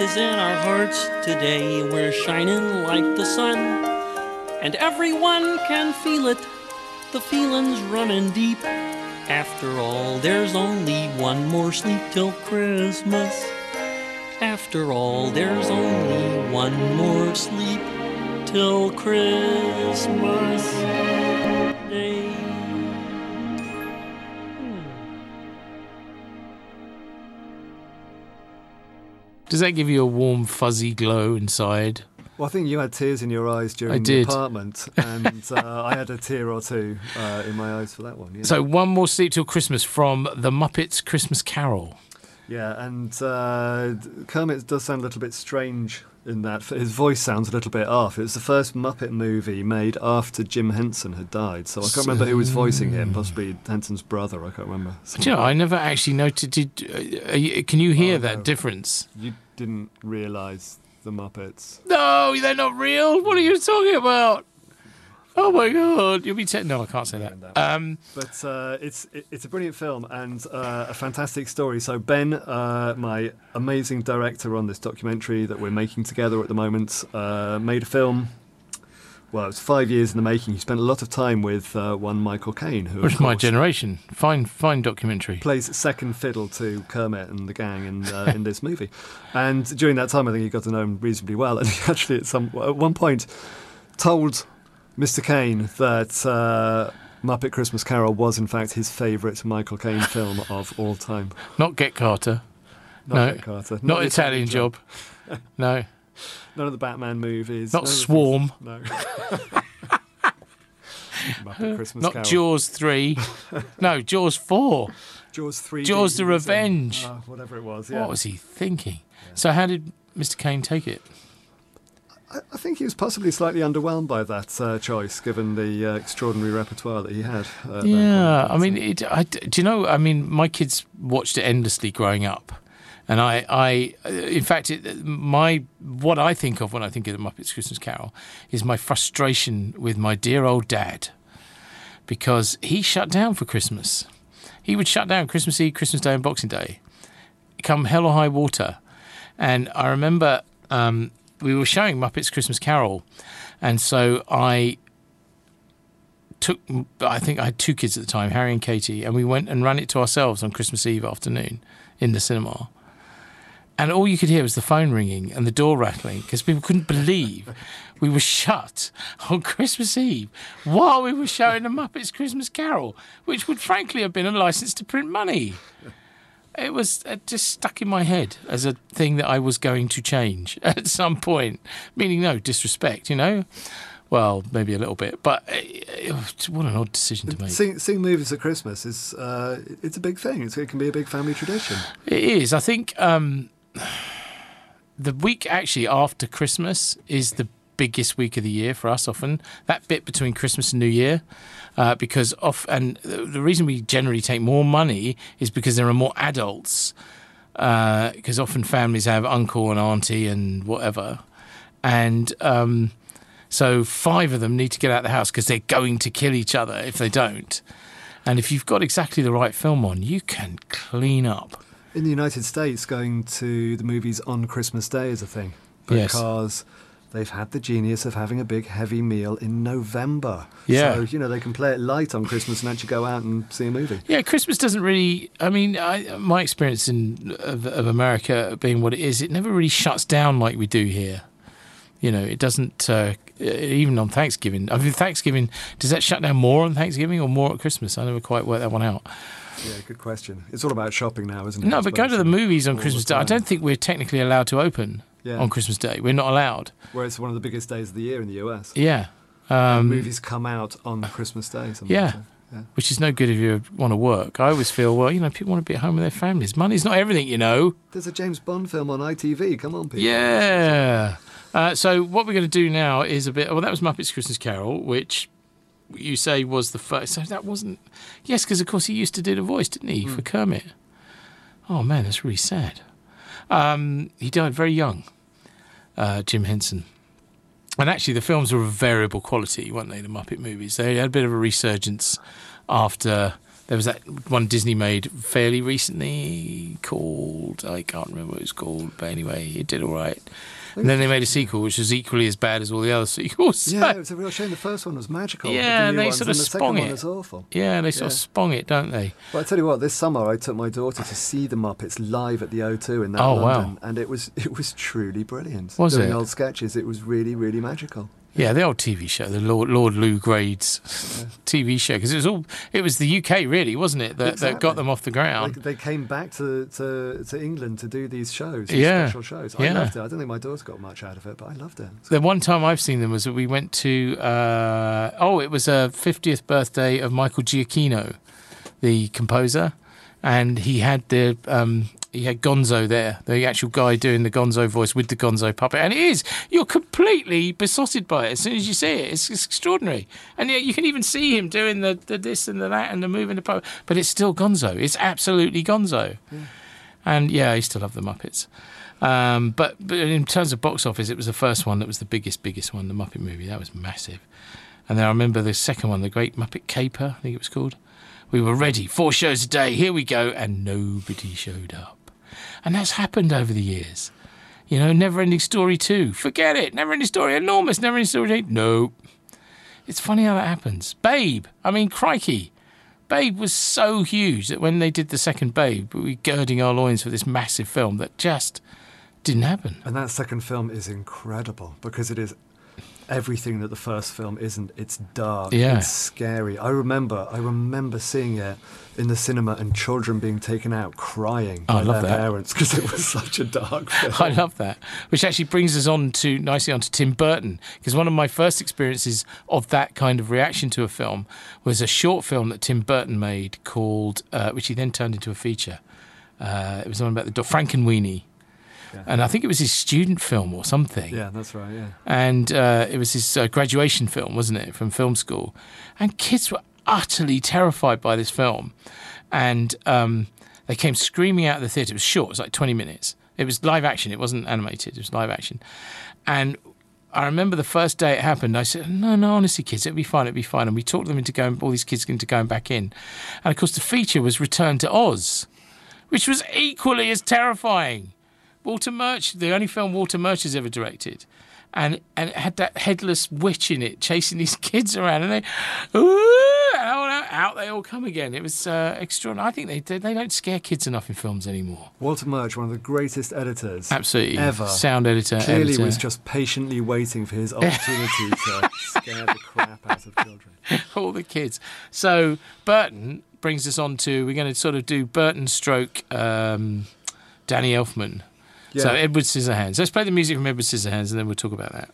Is in our hearts today. We're shining like the sun. And everyone can feel it. The feeling's running deep. After all, there's only one more sleep till Christmas. After all, there's only one more sleep till Christmas Does that give you a warm, fuzzy glow inside? Well, I think you had tears in your eyes during the apartment, and uh, I had a tear or two uh, in my eyes for that one. Yeah. So, one more sleep till Christmas from the Muppets Christmas Carol. Yeah, and uh, Kermit does sound a little bit strange in that. His voice sounds a little bit off. It was the first Muppet movie made after Jim Henson had died, so I can't remember who was voicing him. Possibly Henson's brother. I can't remember. You know, I never actually noted. Did, uh, you- can you hear that difference? You didn't realise the Muppets. No, they're not real. What are you talking about? Oh my god, you'll be te- no, I can't say that. Um, But uh, it's it, it's a brilliant film and uh, a fantastic story. So Ben, uh, my amazing director on this documentary that we're making together at the moment, uh, made a film. Well, it was five years in the making. He spent a lot of time with uh, one Michael Caine, who which is my generation. Fine, fine documentary. plays second fiddle to Kermit and the gang in uh, in this movie. And during that time, I think he got to know him reasonably well. And he (laughs) actually, at some at one point, told Mr. Caine, that uh, Muppet Christmas Carol was in fact his favourite Michael Caine film of all time. Not Get Carter. Not no, Get Carter. Not, Not Italian, Italian Job. no. (laughs) None of the Batman movies. Not none of the Swarm. No. (laughs) Muppet Christmas Carol. Not Carol. Jaws 3. (laughs) no, Jaws 4. Jaws 3. Jaws the Revenge. Uh, whatever it was. Yeah. What was he thinking? So, how did Mr. Caine take it? I, think he was possibly slightly underwhelmed by that uh, choice, given the uh, extraordinary repertoire that he had. Uh, Yeah. I mean, it, I, do you know? I mean, my kids watched it endlessly growing up, and I, I, in fact, it, my what I think of when I think of the Muppets Christmas Carol is my frustration with my dear old dad, because he shut down for Christmas. He would shut down Christmas Eve, Christmas Day, and Boxing Day, come hell or high water. And I remember um, we were showing Muppets Christmas Carol, and so I took. I think I had two kids at the time, Harry and Katie, and we went and ran it to ourselves on Christmas Eve afternoon in the cinema. And all you could hear was the phone ringing and the door rattling because people couldn't believe we were shut on Christmas Eve while we were showing the Muppets Christmas Carol, which would frankly have been a license to print money. It was uh, just stuck in my head as a thing that I was going to change (laughs) at some point. Meaning, no disrespect, you know. Well, maybe a little bit, but uh, it what an odd decision to make. Seeing, seeing movies at Christmas is uh, it's a big thing. It's, it can be a big family tradition. It is. I think um, (sighs) the week actually after Christmas is the biggest week of the year for us. Often that bit between Christmas and New Year, uh, because off and the reason we generally take more money is because there are more adults. Because often families have uncle and auntie and whatever, and um, so five of them need to get out of the house because they're going to kill each other if they don't. And if you've got exactly the right film on, you can clean up. In the United States, going to the movies on Christmas Day is a thing Yes. They've had the genius of having a big heavy meal in November. Yeah. So, you know, they can play it light on Christmas and actually go out and see a movie. Yeah, Christmas doesn't really. I mean, I, my experience in of, of America being what it is, it never really shuts down like we do here. You know, it doesn't. Uh, even on Thanksgiving. I mean, Thanksgiving does that shut down more on Thanksgiving or more at Christmas? I never quite worked that one out. Yeah, good question. It's all about shopping now, isn't it? No, but go to the movies on All Christmas Day. I don't think we're technically allowed to open Yeah. on Christmas Day. We're not allowed. Where it's one of the biggest days of the year in the US. Yeah. Um, movies come out on Christmas Day. sometimes, Yeah. so, yeah. Which is no good if you want to work. I always feel, well, you know, people want to be at home with their families. Money's not everything, you know. There's a James Bond film on ITV. Come on, people. Yeah. Uh, so what we're going to do now is a bit. Well, that was Muppets Christmas Carol, which you say was the first. So that wasn't. Yes, because of course he used to do the voice, didn't he, for Kermit? Oh man, that's really sad. Um, he died very young, uh, Jim Henson. And actually, the films were of variable quality, weren't they? The Muppet movies. They had a bit of a resurgence after there was that one Disney made fairly recently called I can't remember what it was called, but anyway, it did all right. And then they made a sequel, which was equally as bad as all the other (laughs) sequels. Yeah, it was a real shame. The first one was magical. Yeah, the new they sort and of the second spong one it. is awful. Yeah, they sort of Yeah. spong it, don't they? Well, I tell you what, this summer I took my daughter to see the Muppets live at the O2 in that Oh, wow. London, and it was (laughs) it was truly brilliant. Was Doing it? old sketches, it was really really magical. Yeah, the old TV show, the Lord Lord Lew Grade's TV show, because it was all it was the UK really, wasn't it, that, that got them off the ground. They, they came back to, to, to England to do these shows, these Yeah, special shows. I yeah. loved it. I don't think my daughter got much out of it, but I loved it. The one time I've seen them was that we went to uh, oh, it was a 50th birthday of Michael Giacchino, the composer, and he had the um, he had Gonzo there, the actual guy doing the Gonzo voice with the Gonzo puppet, and it is you're completely besotted by it as soon as you see it. It's, it's extraordinary, and you can even see him doing the, the this and the that and the moving the puppet, but it's still Gonzo. It's absolutely Gonzo. And yeah, I used to love the Muppets. Um, but, but in terms of box office, it was the first one that was the biggest, biggest one, the Muppet movie. That was massive. And then I remember the second one, the Great Muppet Caper, I think it was called. We were ready, four shows a day, here we go, and nobody showed up. And that's happened over the years. You know, Never Ending Story 2, forget it. Never Ending Story, enormous. Never Ending Story 8, no. It's funny how that happens. Babe, I mean, crikey. Babe was so huge that when they did the second Babe, we were girding our loins for this massive film that just didn't happen. And that second film is incredible because it is everything that the first film isn't. It's dark. Yeah. It's scary. I remember. I remember seeing it in the cinema and children being taken out crying Oh, I love their that. parents because it was (laughs) such a dark (laughs) film. I love that. Which actually brings us on to nicely onto Tim Burton, because one of my first experiences of that kind of reaction to a film was a short film that Tim Burton made called, uh, which he then turned into a feature. Uh, it was one about the dog Frankenweenie. And I think it was his student film or something. Yeah, that's right. Yeah. And uh, it was his uh, graduation film, wasn't it, from film school? And kids were utterly terrified by this film. And um, they came screaming out of the theatre. It was short, it was like 20 minutes. It was live action, it wasn't animated, it was live action. And I remember the first day it happened, I said, No, no, honestly, kids, it'll be fine, it'll be fine. And we talked them into going, all these kids into going back in. And of course, the feature was Return to Oz, which was equally as terrifying. Walter Murch, the only film Walter Murch has ever directed. And, and it had that headless witch in it chasing these (laughs) kids around, and they, ooh, out, out they all come again. It was uh, extraordinary. I think they, they they don't scare kids enough in films anymore. Walter Murch, one of the greatest editors Absolutely. ever. Sound editor, Clearly editor. was just patiently waiting for his opportunity to (laughs) scare the crap out of children. (laughs) all the kids. So Burton brings us on to we're going to sort of do Burton stroke um, Danny Elfman. So Edward Scissorhands. Let's play the music from Edward Scissorhands and then we'll talk about that.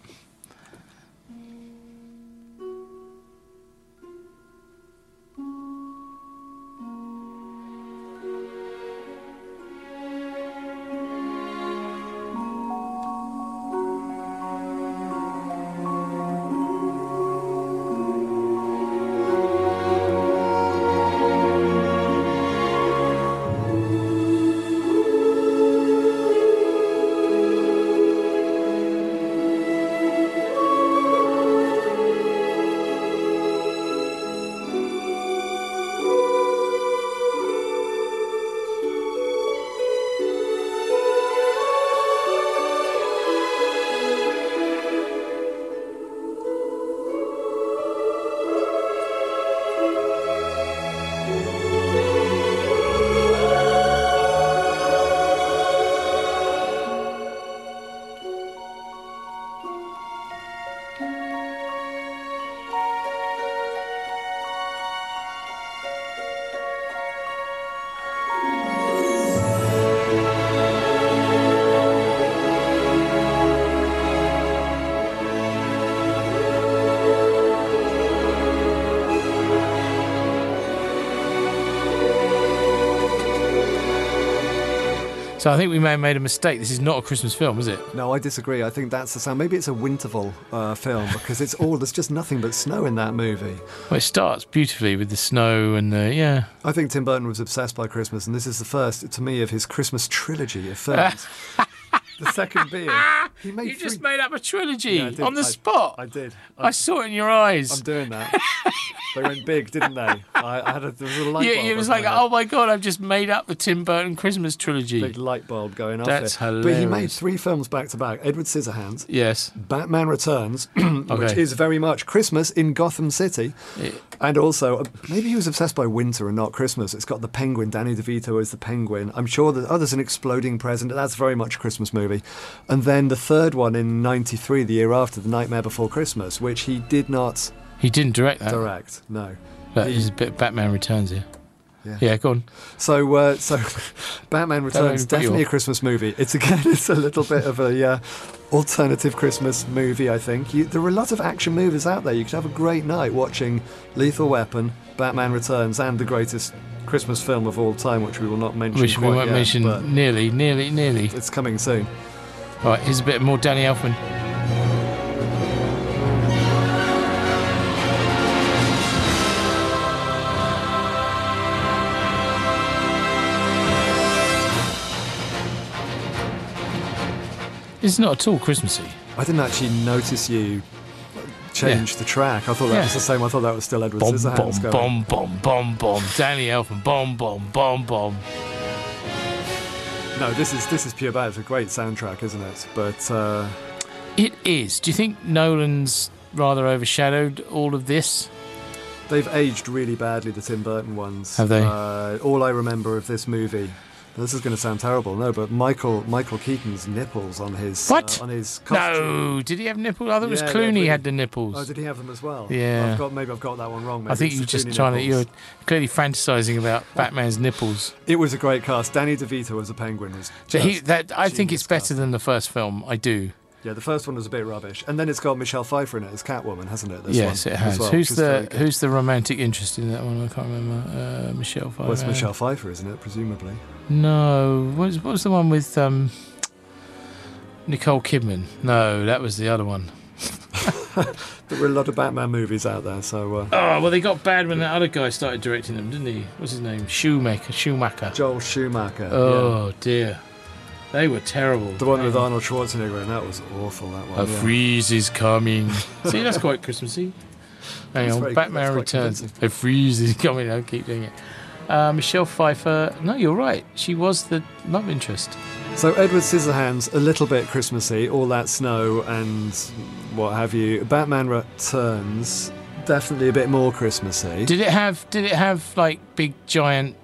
So I think we may have made a mistake. This is not a Christmas film, is it? No, I disagree. I think that's the sound. Maybe it's a Winterval uh, film because it's all there's just nothing but snow in that movie. Well, it starts beautifully with the snow and the yeah. I think Tim Burton was obsessed by Christmas, and this is the first to me of his Christmas trilogy of films. (laughs) the second being he made You three- just made up a trilogy Yeah, on the I- spot. I did. I saw it in your eyes. I'm doing that. (laughs) they went big, didn't they? I, I had a, there was a light Yeah, bulb. it was like, oh my god, I've just made up the Tim Burton Christmas trilogy. Big light bulb going off. That's here. But he made three films back to back: Edward Scissorhands, Yes. Batman Returns, (clears throat) which Okay. is very much Christmas in Gotham City, and also uh, maybe he was obsessed by winter and not Christmas. It's got the Penguin. Danny DeVito is the Penguin. I'm sure that oh, there's an exploding present. That's very much a Christmas movie. And then the third one in '93, the year after, The Nightmare Before Christmas, which he did not He didn't direct that. direct. No. But He- there's a bit of Batman Returns here. Yeah. Yeah, go on. So, uh, so (laughs) Batman Returns definitely a. Christmas movie. It's (laughs) again, it's a little bit of a uh, alternative Christmas movie. I think you, there are a lot of action movies out there. You could have a great night watching Lethal Weapon, Batman Returns, and the greatest Christmas film of all time, which we will not mention. Which we won't yet, mention nearly, nearly, nearly. It's coming soon. All right, here's a bit more Danny Elfman. It's not at all Christmassy. I didn't actually notice you change the track. I thought that Yeah. was the same. I thought that was still Edward Bomb, Scissorhands bomb, bomb, bomb, bomb, bomb. Danny Elfman, bomb, bomb, bomb, bomb. No, this is this is pure bad. It's a great soundtrack, isn't it? But uh, It is. Do you think Nolan's rather overshadowed all of this? They've aged really badly, the Tim Burton ones. Have they? Uh, all I remember of this movie. This is going to sound terrible, no, but Michael Michael Keaton's nipples on his What? uh, on his costume. No, did he have nipples? I thought it was Yeah, Clooney yeah, had the nipples. Oh, did he have them as well? Yeah. I've got maybe I've got that one wrong. Maybe I think you're just Clooney trying to. You're clearly fantasizing about Batman's nipples. It was a great cast. Danny DeVito as a penguin was. So he, that I think it's better than the first film. I do. Yeah, the first one was a bit rubbish, and then it's got Michelle Pfeiffer in it as Catwoman, hasn't it? This yes, one, it has. well, who's which is very the. Who's the romantic interest in that one? I can't remember. Uh, Michelle Pfeiffer. Well, it's Michelle Pfeiffer, isn't it? Presumably. No, what was, what was the one with um, Nicole Kidman? No, that was the other one. (laughs) There were a lot of Batman movies out there, so. Uh, Oh well, they got bad when that other guy started directing them, didn't he? What's his name? Shoemaker. Schumacher. Joel Schumacher. Oh dear, they were terrible. The one with Arnold Schwarzenegger, and that was awful. That one. A yeah. freeze is coming. (laughs) See, that's quite Christmassy. Hang That's on, very Batman Returns. convincing. A freeze is coming. I'll keep doing it. Uh, Michelle Pfeiffer. No, you're right. She was the love interest. So Edward Scissorhands, a little bit Christmassy, all that snow and what have you. Batman Returns, definitely a bit more Christmassy. Did it have? Did it have like big giant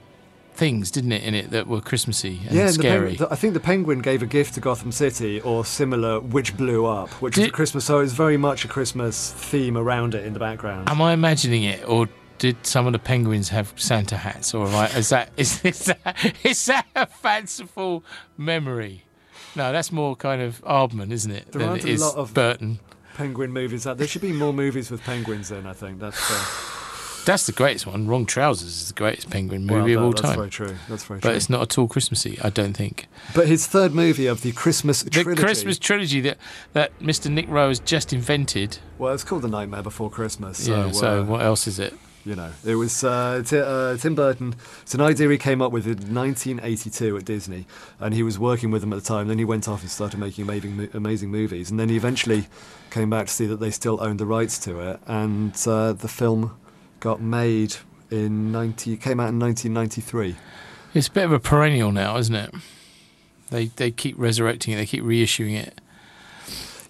things? Didn't it in it that were Christmassy and yeah, scary? The- I think the Penguin gave a gift to Gotham City or similar, which blew up, which was Did- a Christmas. So it's very much a Christmas theme around it in the background. Am I imagining it, or did some of the penguins have Santa hats? Or right, is that (laughs) is, is that is that a fanciful memory? No, that's more kind of Aardman, isn't it? There aren't it a is lot of Burton. Penguin movies out. There should be more movies with penguins Then I think that's. Uh, (sighs) (sighs) (sighs) That's the greatest one. Wrong Trousers is the greatest penguin Well, movie of all that's time. That's very true. That's very but true. But it's not at all Christmassy, I don't think. But his third movie of the Christmas The trilogy. Christmas trilogy that, that Mr. Nick Roe has just invented. Well, it's called The Nightmare Before Christmas. So, yeah, so uh, what else is it? You know, it was uh, Ti- uh, Tim Burton. It's an idea he came up with in 1982 at Disney, and he was working with them at the time. Then he went off and started making amazing, amazing movies, and then he eventually came back to see that they still owned the rights to it, and uh, the film got made in 90. Came out in 1993. It's a bit of a perennial now, isn't it? They they keep resurrecting it, they keep reissuing it.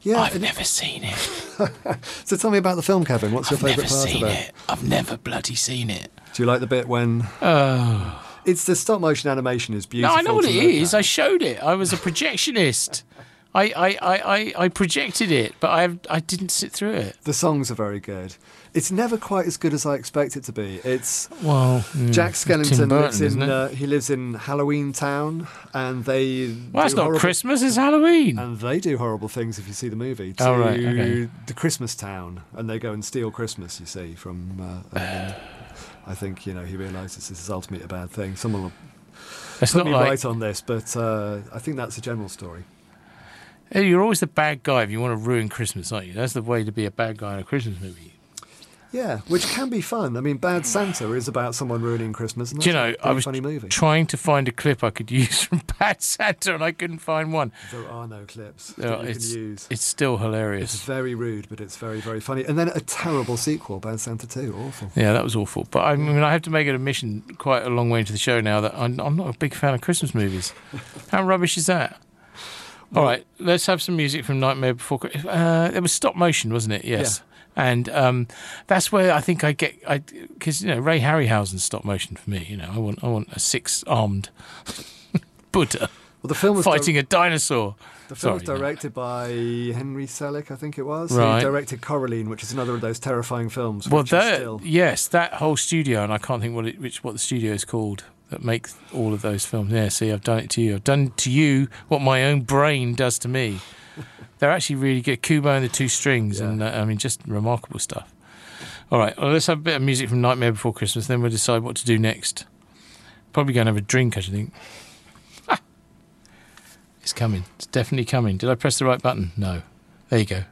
Yeah, I've never seen it. (laughs) So tell me about the film, Kevin. What's your I've favourite never part seen of it? it. I've never bloody seen it. Do you like the bit when? Oh. It's the stop motion animation is beautiful No. I know what it is. at. I showed it. I was a projectionist. I, I, I, I, I projected it, but I I didn't sit through it. The songs are very good. It's never quite as good as I expect it to be. It's Well, mm, Jack it's Skellington lives in uh, he lives in Halloween Town, and they. Well, do not Christmas, it's Halloween. And they do horrible things if you see the movie. To Oh, right, okay. the Christmas Town, and they go and steal Christmas. You see from. Uh, I think you know he realises this is ultimately a bad thing. Someone will It's put not me like- right on this, but uh, I think that's the general story. You're always the bad guy if you want to ruin Christmas, aren't you? That's the way to be a bad guy in a Christmas movie. Yeah, which can be fun. I mean, Bad Santa is about someone ruining Christmas. Do you know, a I was funny movie. trying to find a clip I could (laughs) use from Bad Santa and I couldn't find one. There are no clips No, that you it's, can use. it's still hilarious. It's very rude, but it's very, very funny. And then a terrible sequel, Bad Santa 2. Awful. Yeah, that was awful. But I mean, I have to make an admission quite a long way into the show now that I'm, I'm not a big fan of Christmas movies. (laughs) How rubbish is that? All right, let's have some music from Nightmare Before Christmas. Uh, it was stop motion, wasn't it? Yes. And um, that's where I think I get, I because you know Ray Harryhausen's stop motion for me. You know, I want I want a six-armed (laughs) Buddha Well, the film was fighting di- a dinosaur. The film was Sorry, no. directed by Henry Selick, I think it was. Right. He directed Coraline, which is another of those terrifying films. Well, that still... yes, that whole studio, and I can't think what it, which what the studio is called that makes all of those films. Yeah, see, I've done it to you. I've done to you what my own brain does to me. They're actually really good. Kubo and the Two Strings, and uh, I mean, just remarkable stuff. All right, well, let's have a bit of music from Nightmare Before Christmas, then we'll decide what to do next. Probably going to have a drink, I should think. Ah. It's coming. It's definitely coming. Did I press the right button? No. There you go.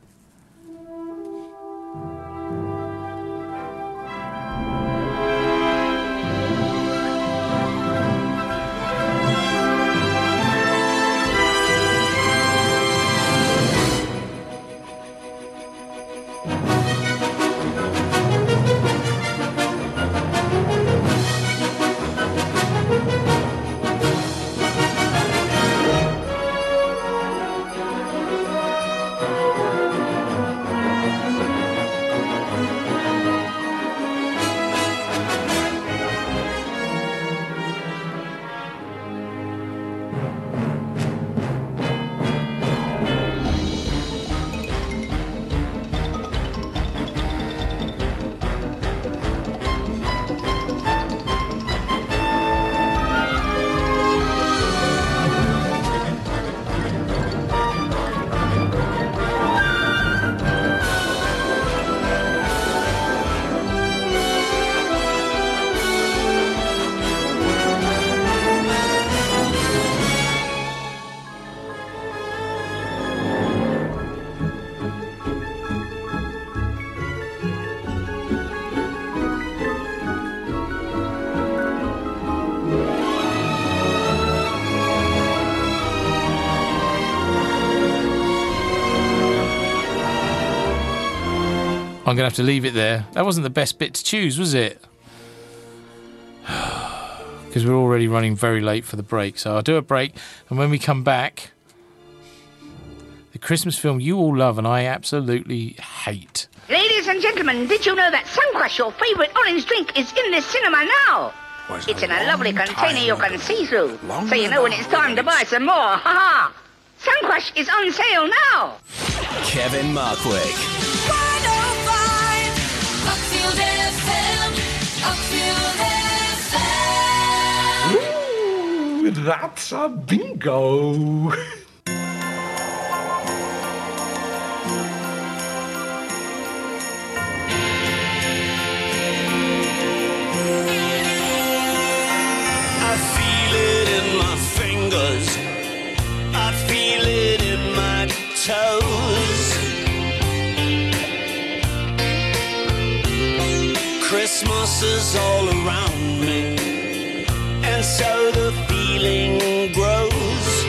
I'm going to have to leave it there. That wasn't the best bit to choose, was it? (sighs) because we're already running very late for the break. So I'll do a break, and when we come back, the Christmas film you all love and I absolutely hate. Ladies and gentlemen, did you know that Suncrush, your favorite orange drink, is in the cinema now? It's in a lovely container you can see through, so you know when it's time to buy some more. (laughs) Ha ha! Suncrush is on sale now. Kevin Markwick. That's a bingo. I feel it in my fingers. I feel it in my toes. Christmas is all around me, and so the feeling grows.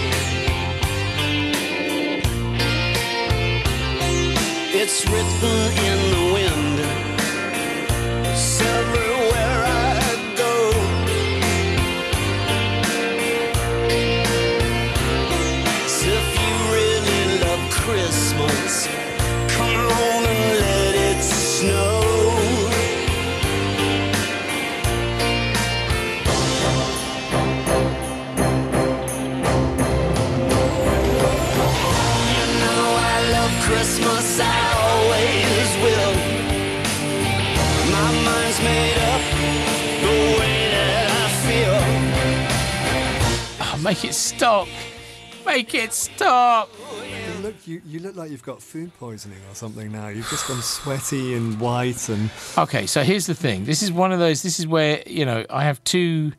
It's written in the wind. It's make it stop! Make it stop! You look, you, you look like you've got food poisoning or something now. You've just gone sweaty and white and. Okay, so here's the thing. This is one of those. This is where you know I have two.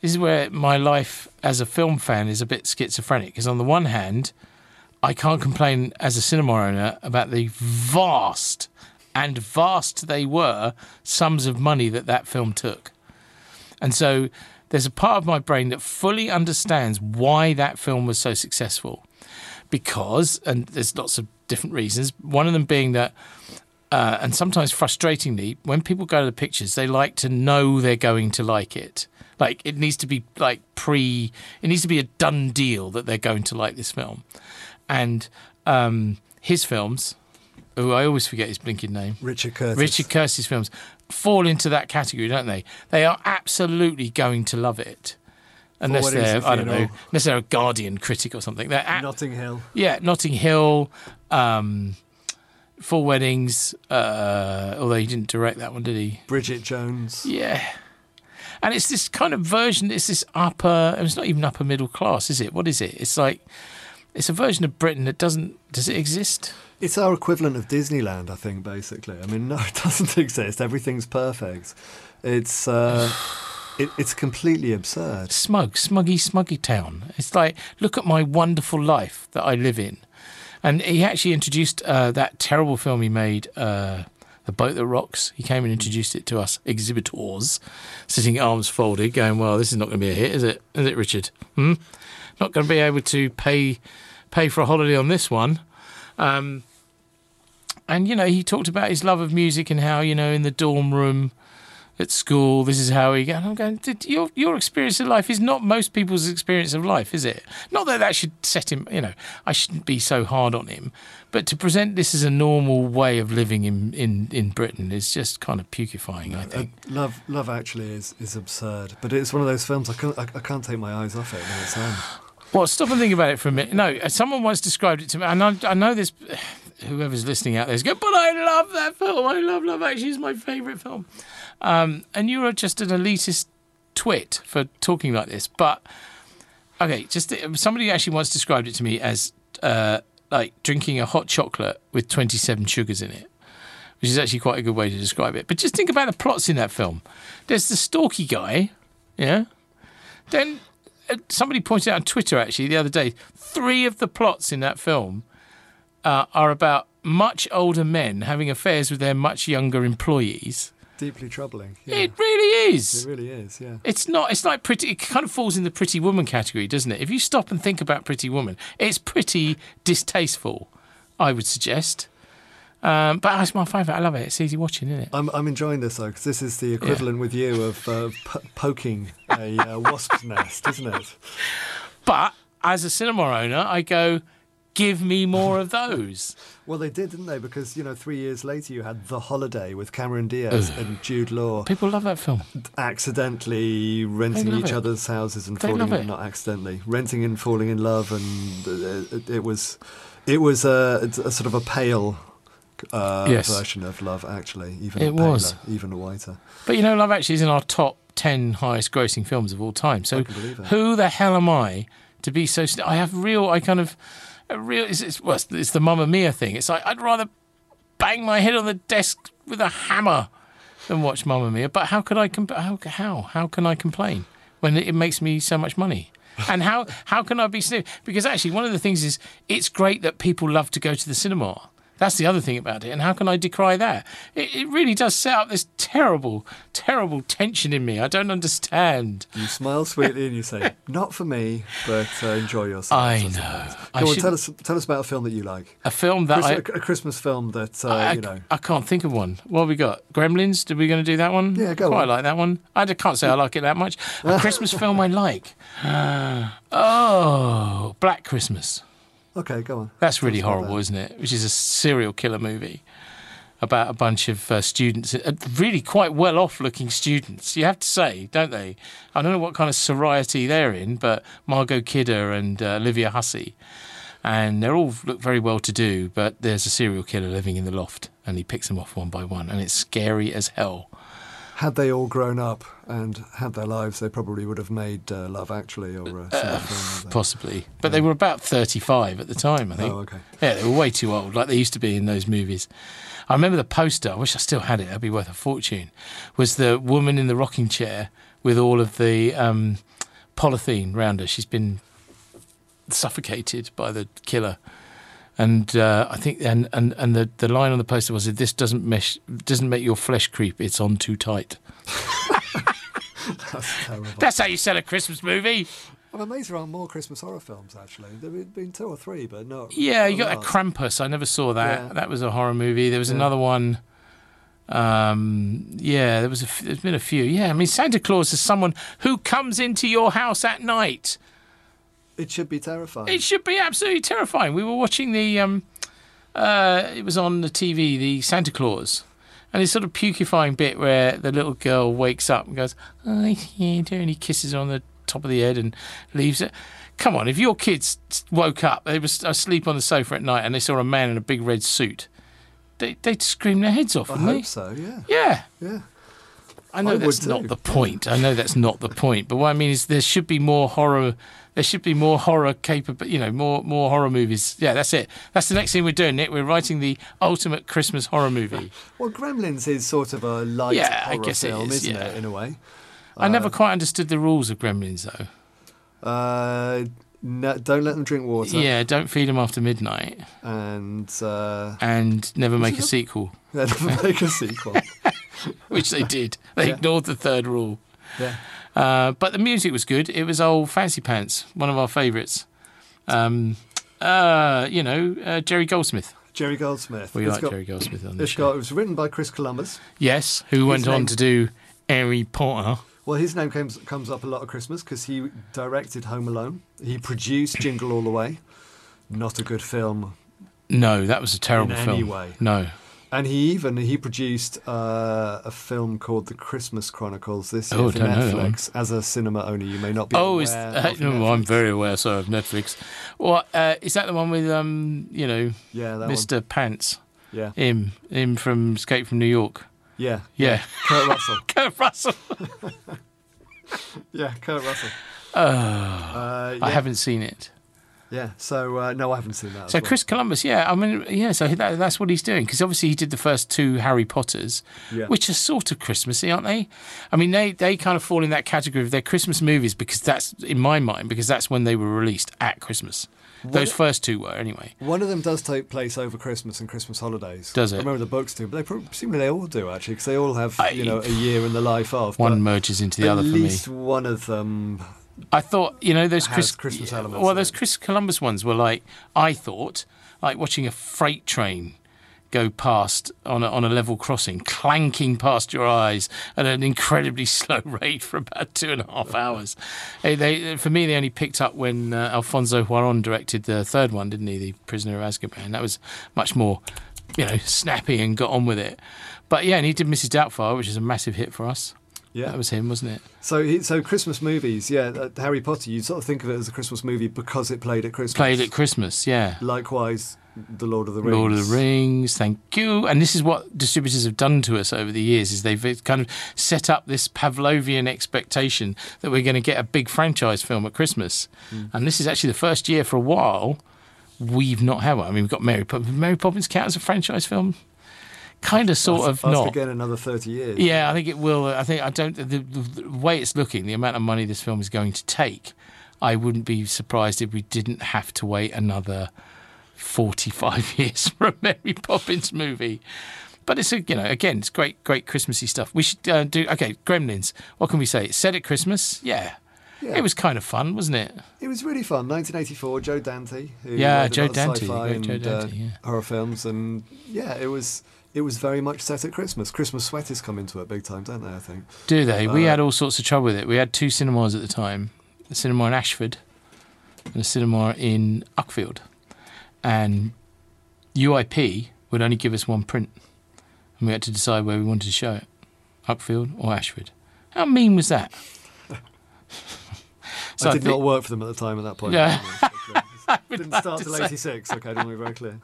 This is where my life as a film fan is a bit schizophrenic because on the one hand, I can't complain as a cinema owner about the vast and vast they were sums of money that that film took, and so there's a part of my brain that fully understands why that film was so successful because, and there's lots of different reasons. One of them being that, uh, and sometimes frustratingly, when people go to the pictures, they like to know they're going to like it. Like it needs to be like pre, it needs to be a done deal that they're going to like this film. And um, his films, who I always forget his blinking name, Richard Curtis. Richard Curtis films fall into that category, don't they? They are absolutely going to love it. Unless they're, the I don't know, unless they're a Guardian critic or something. They're a- Notting Hill. yeah, Notting Hill, um, Four Weddings. Uh, although he didn't direct that one, did he? Bridget Jones. Yeah. And it's this kind of version. It's this upper. It's not even upper middle class, is it? What is it? It's like it's a version of Britain that doesn't. Does it exist? It's our equivalent of Disneyland, I think, basically. I mean, (laughs) no, it doesn't exist. Everything's perfect. It's uh, (sighs) it, it's completely absurd. Smug, smuggy, smuggy town. It's like look at my wonderful life that I live in. And he actually introduced uh, that terrible film he made, uh, The Boat That Rocks. He came and introduced it to us exhibitors, sitting arms folded, going, "Well, this is not going to be a hit, is it? Is it, Richard? Hmm? Not going to be able to pay pay for a holiday on this one." Um, and you know, he talked about his love of music and how you know in the dorm room at school, this is how he. And I'm going. Did your your experience of life is not most people's experience of life, is it? Not that that should set him. You know, I shouldn't be so hard on him, but to present this as a normal way of living in in, in Britain is just kind of pukifying. I think. Uh, Love, Love actually is, is absurd, but it's one of those films I can't, I, I can't take my eyes off it when it's on. Well, stop and think about it for a minute. No, uh, someone once described it to me, and I, I know this. Whoever's listening out there is going, but I love that film. I love Love Actually. It's my favourite film. Um, and you're just an elitist twit for talking like this. But okay, just somebody actually once described it to me as uh, like drinking a hot chocolate with 27 sugars in it, which is actually quite a good way to describe it. But just think about the plots in that film. There's the stalky guy, yeah. Then uh, somebody pointed out on Twitter actually the other day, three of the plots in that film uh, are about much older men having affairs with their much younger employees. Deeply troubling. Yeah. It really is. It really is, yeah. It's not. It's like pretty. It kind of falls in the Pretty Woman category, doesn't it? If you stop and think about Pretty Woman, it's pretty distasteful. I would suggest. Um, but it's my favourite. I love it. It's easy watching, isn't it? I'm, I'm enjoying this though because this is the equivalent with you of uh, p- poking a uh, wasp's nest, isn't it? But as a cinema owner, I go, give me more of those. (laughs) Well, they did, didn't they? Because you know, three years later, you had The Holiday with Cameron Diaz Ugh. and Jude Law. People love that film. Accidentally renting each it. other's houses and They falling in, not accidentally renting and falling in love, and uh, it, it was, it was a, a sort of a pale uh, Yes. version of love. Actually, even It paler, was. even whiter. But you know, Love Actually is in our top 10 highest grossing films of all time. So I can believe it. who the hell am I to be so. St- I have real, I kind of, a real, it's, it's, well, it's- the Mamma Mia thing. It's like, I'd rather bang my head on the desk with a hammer than watch Mamma Mia. But how could I, comp- how, how, how can I complain when it makes me so much money? (laughs) and how, how can I be sniff? Because actually, one of the things is it's great that people love to go to the cinema. That's the other thing about it. And how can I decry that? It, it really does set up this terrible, terrible tension in me. I don't understand. You smile sweetly and you say, (laughs) "Not for me, but uh, enjoy yourself." I know. I on, should- tell us, tell us about a film that you like. A film that Chris- I, a, Christmas film that uh, I, you know. I can't think of one. What have we got? Gremlins? Did we going to do that one? Yeah, go Quite on. like that one. I can't say I like it that much. A Christmas (laughs) film I like. oh, Black Christmas. Okay, go on. That's really about horrible, isn't it? Which is a serial killer movie about a bunch of uh, students, uh, really quite well off looking students, you have to say, don't they? I don't know what kind of sorority they're in, but Margot Kidder and uh, Olivia Hussey. And they're all look very well to do, but there's a serial killer living in the loft and he picks them off one by one, and it's scary as hell. Had they all grown up and had their lives, they probably would have made uh, Love Actually or a similar film. Possibly. But they were about 35 at the time, I think. Oh, okay. Yeah, they were way too old, like they used to be in those movies. I remember the poster, I wish I still had it, that'd be worth a fortune, was the woman in the rocking chair with all of the um, polythene round her. She's been suffocated by the killer. And uh, I think, and, and, and the, the line on the poster was, "If this doesn't mesh, doesn't make your flesh creep, it's on too tight." (laughs) That's terrible. That's how you sell a Christmas movie. I'm amazed there aren't more Christmas horror films. Actually, there've been two or three, but not. Yeah, you got a lots. Krampus. I never saw that. Yeah. That was a horror movie. There was Yeah. another one. Um, yeah, there was a. f- There's been a few. Yeah, I mean, Santa Claus is someone who comes into your house at night. It should be terrifying. It should be absolutely terrifying. We were watching the. Um, uh, it was on the TV, the Santa Claus, and this sort of pukifying bit where the little girl wakes up and goes, "Oh, yeah," and he kisses her on the top of the head and leaves it. Come on, if your kids woke up, they were asleep on the sofa at night, and they saw a man in a big red suit, they, they'd scream their heads off, I wouldn't they? hope so. Yeah. Yeah. Yeah. I know I that's not the point. I know that's not the point. But what I mean is there should be more horror. There should be more horror capable. You know, more more horror movies. Yeah, that's it. That's the next thing we're doing. Nick, we're writing the ultimate Christmas horror movie. (laughs) Well, Gremlins is sort of a light Yeah, I horror guess film, is, isn't yeah. it? In a way. I never Uh, quite understood the rules of Gremlins though. Uh, no, don't let them drink water. Yeah, don't feed them after midnight, And uh, and never make a- sequel, (laughs) yeah, never make a sequel. (laughs) which they did. They Yeah. ignored the third rule. Yeah. Uh, but the music was good. It was old Fancy Pants, one of our favourites. Um, uh, you know, uh, Jerry Goldsmith. Jerry Goldsmith. We It's like got- Jerry Goldsmith on the It's show. got. It was written by Chris Columbus. Yes, who went name- on to do Harry Potter. Well, his name comes comes up a lot at Christmas because he directed Home Alone. He produced Jingle All the Way. Not a good film. No, that was a terrible In film. Anyway. No. And he even he produced uh, a film called The Christmas Chronicles this year Oh, for don't know that one. Netflix. As a cinema owner, you may not be Oh, aware is of uh, no, I'm very aware, sorry, of Netflix. Well, uh, is that the one with um, you know, Yeah, that one. Mr. Pants? Yeah. Him, him from Escape from New York. Yeah, Yeah. Kurt Russell. Kurt Russell. yeah, Kurt Russell. (laughs) Oh, (laughs) Uh, I haven't seen it. Yeah, so uh, no, I haven't seen that. So well. Chris Columbus, yeah, I mean, yeah, so that, that's what he's doing because obviously he did the first two Harry Potters, Yeah. which are sort of Christmassy, aren't they? I mean, they they kind of fall in that category of their Christmas movies because that's in my mind because that's when they were released at Christmas. Those What- first two were anyway. One of them does take place over Christmas and Christmas holidays. Does it? I remember the books do, but they presumably they all do actually, because they all have I- you know a year in the life of. One merges into the other for me. At least one of them. I thought, you know, those Chris, Christmas elements Well, those. Chris Columbus ones were like, I thought, like watching a freight train go past on a, on a level crossing, clanking past your eyes at an incredibly (laughs) slow rate for about two and a half (laughs) hours. Hey, they, for me, they only picked up when uh, Alfonso Cuarón directed the third one, didn't he? The Prisoner of Azkaban. That was much more, you know, snappy and got on with it. But yeah, and he did Mrs. Doubtfire, which is a massive hit for us. Yeah. That was him, wasn't it? So, he, so Christmas movies, yeah. Uh, Harry Potter, you sort of think of it as a Christmas movie because it played at Christmas. Played at Christmas, yeah. Likewise, The Lord of the Rings. Lord of the Rings, thank you. And this is what distributors have done to us over the years: is they've kind of set up this Pavlovian expectation that we're going to get a big franchise film at Christmas. Mm. And this is actually the first year for a while we've not had one. I mean, we've got Mary Poppins. Mary Poppins count as a franchise film? Kind of, sort Ask- of, ask not. again another 30 years. Yeah, I think it will. I think I don't. The, the, the way it's looking, the amount of money this film is going to take, I wouldn't be surprised if we didn't have to wait another forty-five (laughs) years for a Mary Poppins movie. But it's a, you know, again, it's great, great Christmassy stuff. We should uh, do okay. Gremlins. What can we say? It's set at Christmas. Yeah. Yeah. It was kind of fun, wasn't it? It was really fun. 1984, Joe Dante. Who Yeah, Joe Dante, Joe Dante, uh, yeah. horror films, and yeah, it was it was very much set at Christmas. Christmas sweaters come into it big time, don't they? I think. Do they? we Uh, had all sorts of trouble with it. We had two cinemas at the time a cinema in Ashford and a cinema in Uckfield. And UIP would only give us one print. And we had to decide where we wanted to show it Uckfield or Ashford. How mean was that? (laughs) so I did thi- not work for them at the time. At that point, Yeah. (laughs) (laughs) didn't start till '86. Okay, don't be very clear.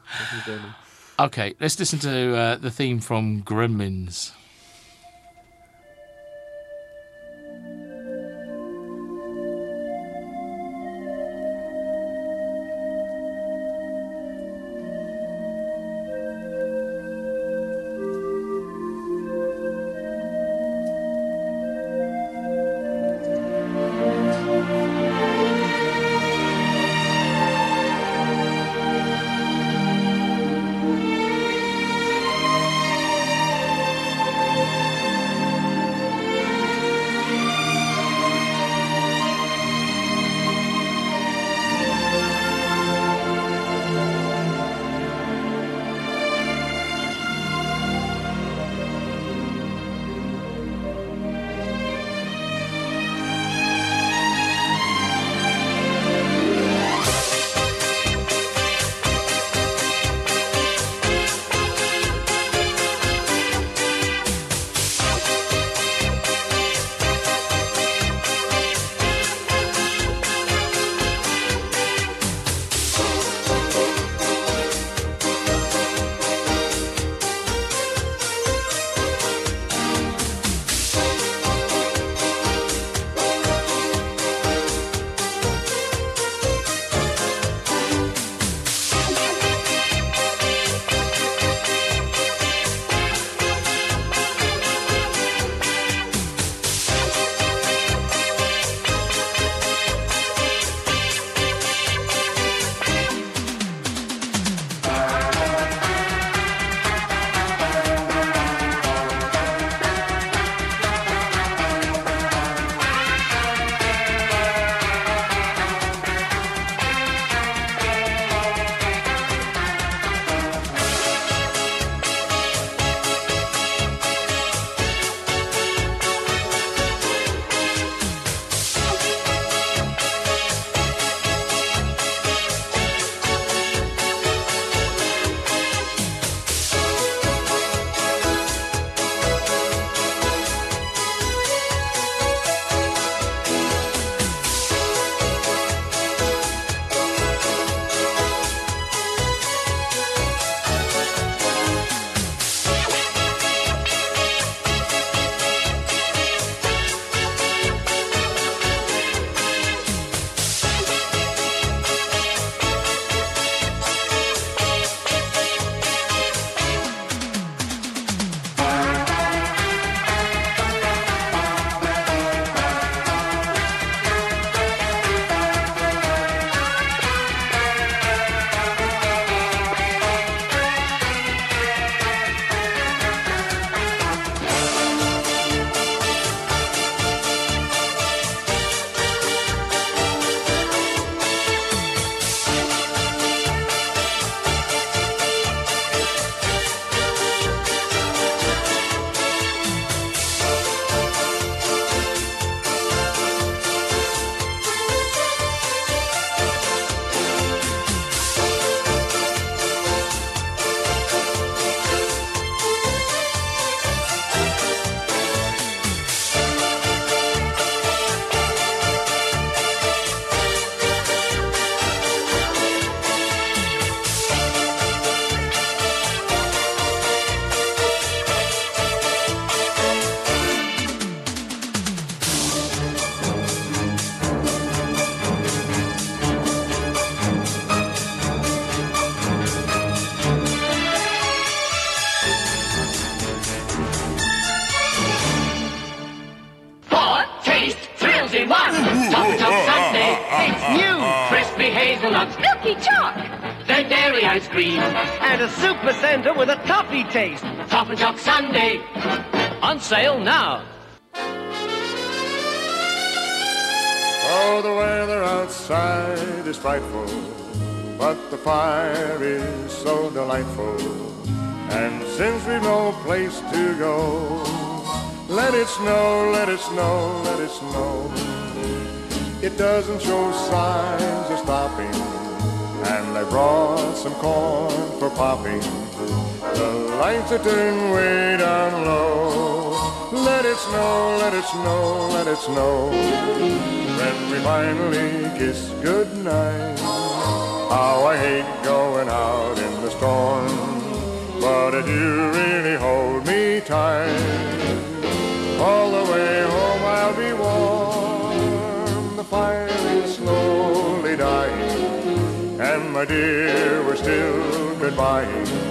Okay, let's listen to uh, the theme from Gremlins. Taste. Top and Sunday. On sale now. Oh, the weather outside is frightful, but the fire is so delightful. And since we've no place to go, let it snow, let it snow, let it snow. It doesn't show signs of stopping, and I brought some corn for popping. The lights are turned way down low. Let it snow, let it snow, let it snow. When we finally kiss goodnight, how I hate going out in the storm. But if you really hold me tight, all the way home I'll be warm. The fire is slowly dying, and my dear, we're still goodbying.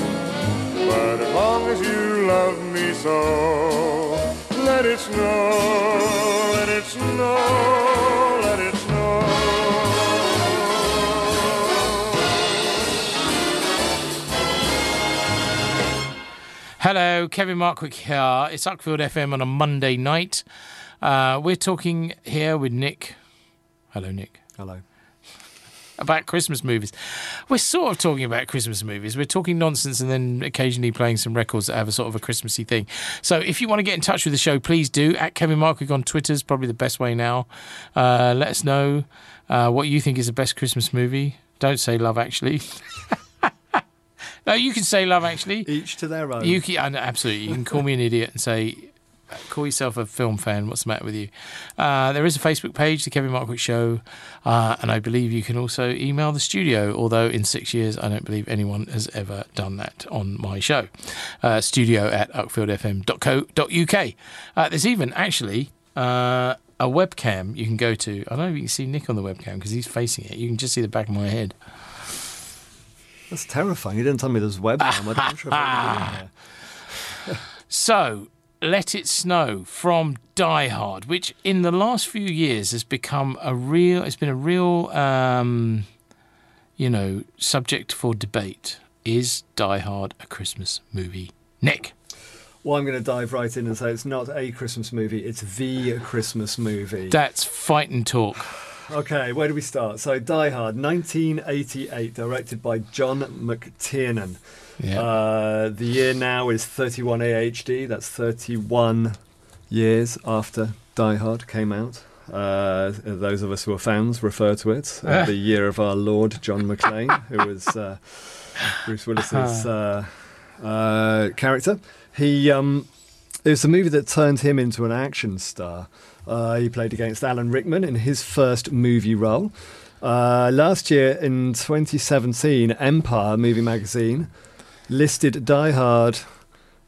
But as long as you love me so, let it snow, let it snow, let it snow. Hello, Kevin Markwick here. It's Uckfield FM on a Monday night. Uh, we're talking here with Nick. Hello, Nick. Hello. About Christmas movies. We're sort of talking about Christmas movies. We're talking nonsense and then occasionally playing some records that have a sort of a Christmassy thing. So if you want to get in touch with the show, please do. At Kevin Markwick on Twitter is probably the best way now. Uh, let us know uh, what you think is the best Christmas movie. Don't say Love Actually. (laughs) no, you can say Love Actually. Each to their own. You can, absolutely. You can call me an idiot and say, call yourself a film fan. What's the matter with you? Uh, there is a Facebook page, The Kevin Markwick Show, uh, and I believe you can also email the studio. Although in six years, I don't believe anyone has ever done that on my show. Uh, studio at uckfieldfm.co.uk. Uh, there's even actually. Uh, a webcam you can go to. I don't know if you can see Nick on the webcam because he's facing it. You can just see the back of my head. That's terrifying. You didn't tell me there's webcam. I'm not sure if (laughs) I would So, Let It Snow from Die Hard, which in the last few years has become a real, it's been a real, um, you know, subject for debate. Is Die Hard a Christmas movie? Nick. Well, I'm going to dive right in and say it's not a Christmas movie, it's the Christmas movie. That's fight and talk. Okay, where do we start? So, Die Hard, 1988, directed by John McTiernan. Yeah. Uh, the year now is 31 AHD. That's 31 years after Die Hard came out. Uh, those of us who are fans refer to it uh, the year of our Lord John McClane, who was uh, Bruce Willis's uh, uh, character. He um, it was a movie that turned him into an action star. Uh, he played against Alan Rickman in his first movie role. Uh, last year in 2017, Empire Movie Magazine listed Die Hard.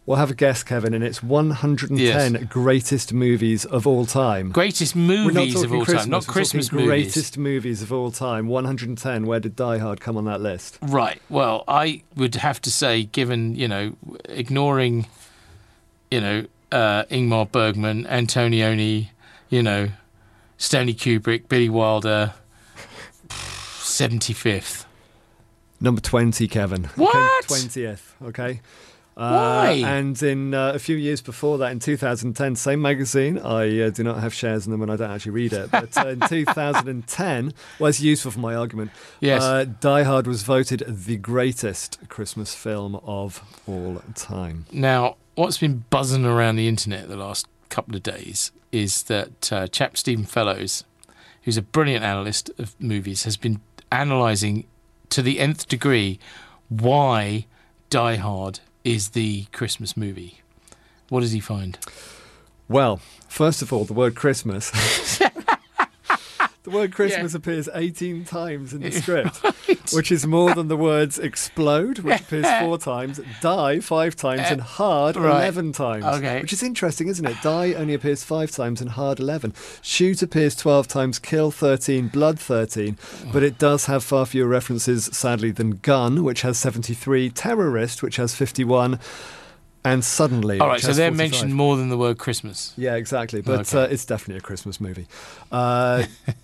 Well, have a guess, Kevin, and it's 110 Yes. greatest movies of all time. Greatest movies of all time, not Christmas movies. Greatest movies of all time. 110. Where did Die Hard come on that list? Right. Well, I would have to say, given you know, ignoring, you know, uh, Ingmar Bergman, Antonioni, you know, Stanley Kubrick, Billy Wilder, seventy fifth. Number 20, Kevin. (laughs) What? Okay, 20th, okay. Why? Uh, and in uh, a few years before that, in 2010, same magazine. I uh, do not have shares in them and I don't actually read it. But uh, in (laughs) 2010, well, it's useful for my argument. Yes. Uh, Die Hard was voted the greatest Christmas film of all time. Now, what's been buzzing around the internet the last couple of days is that uh, chap Stephen Follows, who's a brilliant analyst of movies, has been analysing to the nth degree why Die Hard is the Christmas movie. What does he find? Well, first of all, the word Christmas (laughs) The word Christmas appears 18 times in the (laughs) script, which is more than the words explode, which appears (laughs) four times, die five times, and hard right. 11 times. Okay. Which is interesting, isn't it? Die only appears five times and hard 11. Shoot appears 12 times, kill 13, blood 13, but it does have far fewer references, sadly, than gun, which has 73, terrorist, which has 51. And suddenly, All right, so they're 45. mentioned more than the word Christmas. Yeah, exactly. But Okay. uh, it's definitely a Christmas movie. Uh, (laughs)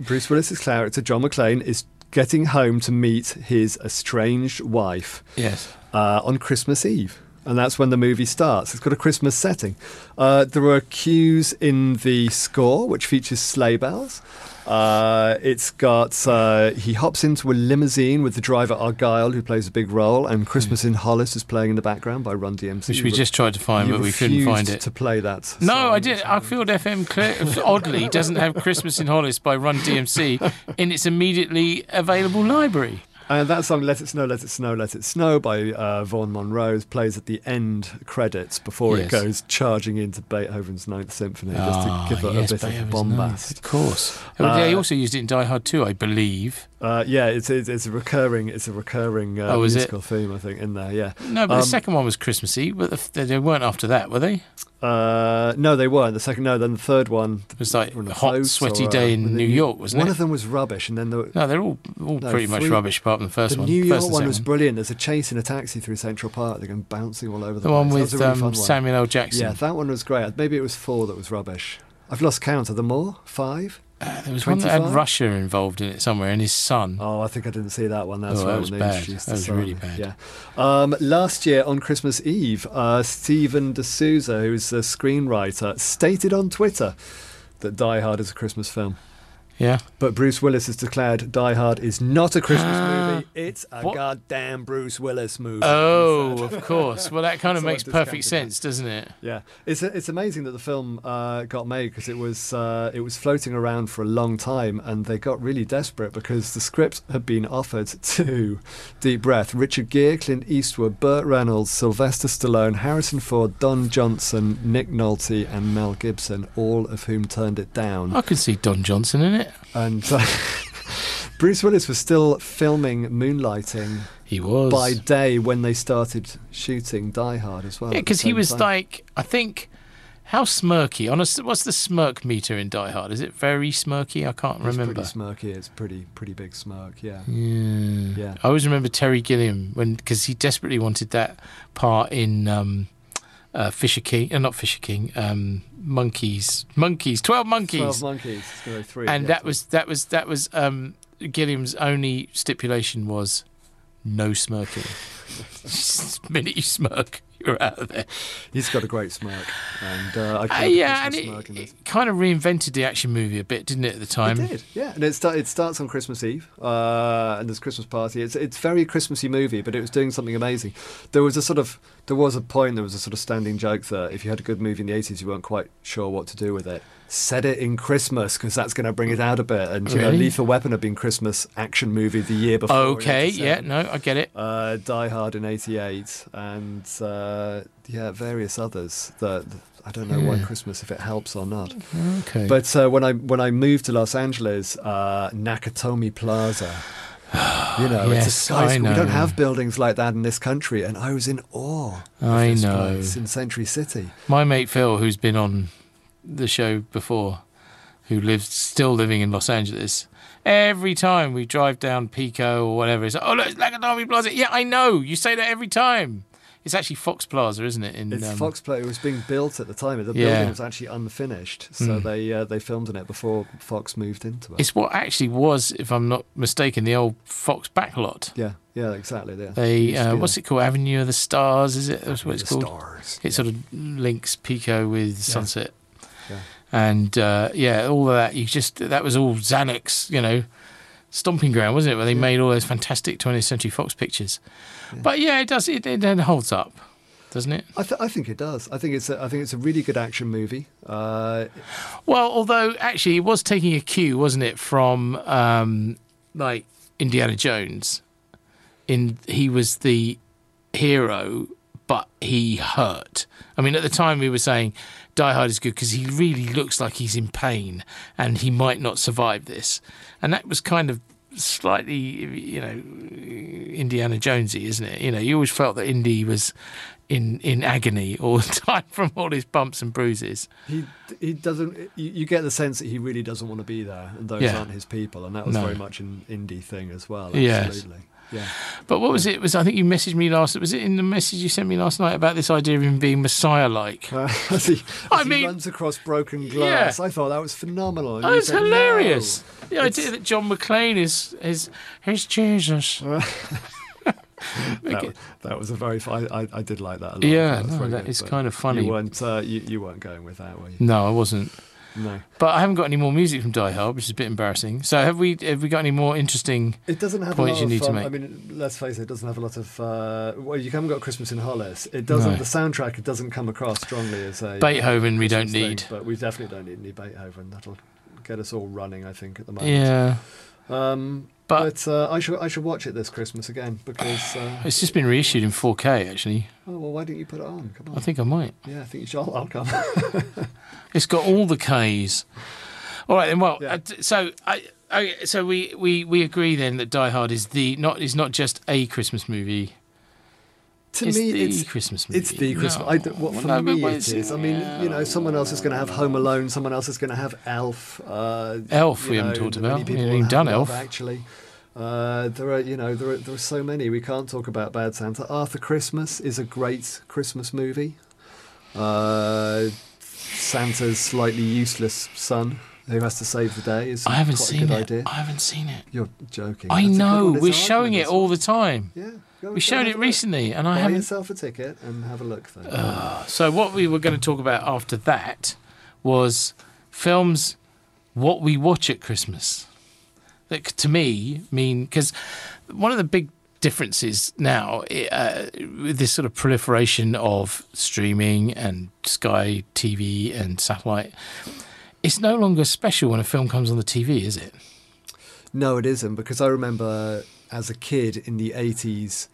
Bruce Willis's character, John McClane, is getting home to meet his estranged wife. Yes. Uh, on Christmas Eve. And that's when the movie starts. It's got a Christmas setting. Uh, there are cues in the score, which features sleigh bells. Uh, it's got. Uh, he hops into a limousine with the driver Argyle, who plays a big role, and Christmas in Hollis is playing in the background by Run DMC. Which we just tried to find, but we couldn't find it. To play that. No, I did. Uckfield FM clear, oddly doesn't have Christmas in Hollis by Run DMC in its immediately available library. And that song, Let It Snow, Let It Snow, Let It Snow by uh, Vaughan Monroe plays at the end credits before Yes. it goes charging into Beethoven's Ninth Symphony just Ah, to give it yes, a bit Beethoven's of bombast. Ninth, Of course. Oh, yeah, he Uh, also used it in Die Hard 2, I believe. Uh, yeah, it's, it's it's a recurring it's a recurring uh, Oh, is it? musical theme I think in there. Yeah. No, but Um, the second one was Christmassy, but the, they- weren't after that, were they? Uh, no, they weren't. The second, no. Then the third one It was like a hot, sweaty or, uh, day in New York, wasn't one it? One of them was rubbish, and then the No, they're all, all No, pretty much rubbish apart from the first the one. The New York one second was brilliant. There's a chase in a taxi through Central Park. They're going bouncing all over the, The one place. Was with, really um, one. Samuel L. Jackson. Yeah, that one was great. Maybe it was four that was rubbish. I've lost count. Are there more? Five? There was one that had Russia involved in it somewhere, and his son. Oh, I think I didn't see that one. That's Oh, right. that was bad. That was song. really bad. Yeah. Um, last year on Christmas Eve, uh, Steven de Souza, who's a screenwriter, stated on Twitter that Die Hard is a Christmas film. Yeah. But Bruce Willis has declared Die Hard is not a Christmas (gasps) movie. It's a What? goddamn Bruce Willis movie. Oh, of course. Well, that kind of So makes perfect sense, doesn't it? Yeah, it's it's amazing that the film uh, got made because it was uh, it was floating around for a long time, and they got really desperate because the script had been offered to Deep Breath, Richard Gere, Clint Eastwood, Burt Reynolds, Sylvester Stallone, Harrison Ford, Don Johnson, Nick Nolte, and Mel Gibson, all of whom turned it down. I could see Don Johnson in it. And uh, (laughs) Bruce Willis was still filming Moonlighting. He was. by day when they started shooting Die Hard as well. Yeah, because he was time. like, I think, how smirky? On a, what's the smirk meter in Die Hard? Is it very smirky? I can't It's remember. pretty smirky. It's pretty pretty big smirk. Yeah. Yeah. Yeah. I always remember Terry Gilliam when because he desperately wanted that part in um, uh, Fisher King, uh, not Fisher King, um, Monkeys, Monkeys, Twelve Monkeys, Twelve monkeys. It's gonna be three. and yeah, that was that was that was um, Gilliam's only stipulation was no smirking. (laughs) minute you smirk, you're out of there. He's got a great smirk, and uh, I Uh, can't yeah, and it, smirk in this. it kind of reinvented the action movie a bit, didn't it? At the time, It did, yeah. And it, start, it starts on Christmas Eve, uh, and there's Christmas party. It's it's very Christmassy movie, but it was doing something amazing. There was a sort of there was a point. There was a sort of standing joke that if you had a good movie in the 80s, you weren't quite sure what to do with it. Set it in Christmas because that's going to bring it out a bit. And you know, Lethal Weapon had been Christmas action movie the year before. Okay, yeah, no, I get it. Uh, Die Hard in '88, and uh, yeah, various others that I don't know why Christmas if it helps or not. Okay. But uh, when I when I moved to Los Angeles, uh, Nakatomi Plaza. (sighs) You know, it's a Yes, skyscraper. We don't have buildings like that in this country, and I was in awe. I know. in Century City. My mate Phil, who's been on the show before, who lives still living in Los Angeles. Every time we drive down Pico or whatever, it's like, oh look, it's Nakatomi Plaza. Yeah, I know. You say that every time. It's actually Fox Plaza, isn't it? In It's um, Fox Plaza. It was being built at the time. The Yeah. building was actually unfinished, so Mm. they uh, they filmed in it before Fox moved into it. It's what actually was, if I'm not mistaken, the old Fox backlot. yeah, yeah, exactly. Yeah. They uh, what's it called? Avenue of the Stars, is it? That's what it's called. Stars, It sort of links Pico with Sunset. Yeah. And uh, yeah, all of that. You just that was all Zanuck's, you know, stomping ground, wasn't it? Where they made all those fantastic 20th Century Fox pictures. But yeah, it does. It, it holds up, doesn't it? I, th- I think it does. I think it's a, I think it's a really good action movie. Uh, Well, although actually, it was taking a cue, wasn't it, from um, like Indiana Jones. In he was the hero, but he hurt. I mean, at the time we were saying Die Hard is good because he really looks like he's in pain and he might not survive this, and that was kind of slightly, you know, Indiana Jonesy, isn't it? You know, you always felt that Indy was in in agony all (laughs) the time from all his bumps and bruises. He he doesn't. You, get the sense that he really doesn't want to be there, and those Yeah. aren't his people, and that was No. very much an Indy thing as well. Yes. Yeah. But what was it? Was I think you messaged me last? Was it in the message you sent me last night about this idea of him being Messiah-like? (laughs) as he, (laughs) I as he mean- runs across broken glass. I thought that was phenomenal. and you it's said, "No." hilarious. The idea that John McClane is is is Jesus. (laughs) that, was, that was a very. I, I, I did like that a lot. Yeah, That was no, that good, is kind of funny. You weren't. Uh, you, you weren't going with that, were you? No, I wasn't. No. But I haven't got any more music from Die Hard, which is a bit embarrassing. So have we? Have we got any more interesting It doesn't have points a you lot need of, to make? I mean, let's face it, it doesn't have a lot of. Uh, well, you haven't got Christmas in Hollis. It doesn't. No. The soundtrack it doesn't come across strongly as a Beethoven we don't thing, need. but we definitely don't need any Beethoven. That'll get us all running. I think at the moment. Yeah. Um, but uh, I should I should watch it this Christmas again because. Uh, It's just been reissued in 4K, actually. oh well, why didn't you put it on? Come on. I think I might. Yeah, I think you should. I'll, I'll come. (laughs) It's got all the Ks. All right, then. Well, uh, so I, I, so we, we, we agree then that Die Hard is the not is not just a Christmas movie. to It's me, the it's Christmas movie. It's the Christmas. No. I d what for no, me it is. I mean, you know, someone else is going to have Home Alone. Someone else is going to have Elf. Uh, Elf we haven't talked about. We haven't will even have done Elf, Elf. Actually, uh, there are you know there are, there are so many. We can't talk about Bad Santa. Arthur Christmas is a great Christmas movie. Uh, Santa's slightly useless son who has to save the day is I haven't seen a good it. idea. I haven't seen it. You're joking. I That's know. We're showing it all the time. Yeah. We showed it recently, and I Buy haven't. yourself a ticket and have a look. Then. Uh, so what we were going to talk about after that was films what we watch at Christmas. That to me mean because one of the big differences now uh, with this sort of proliferation of streaming and Sky TV and satellite, it's no longer special when a film comes on the TV, is it? No, it isn't because I remember as a kid in the 80s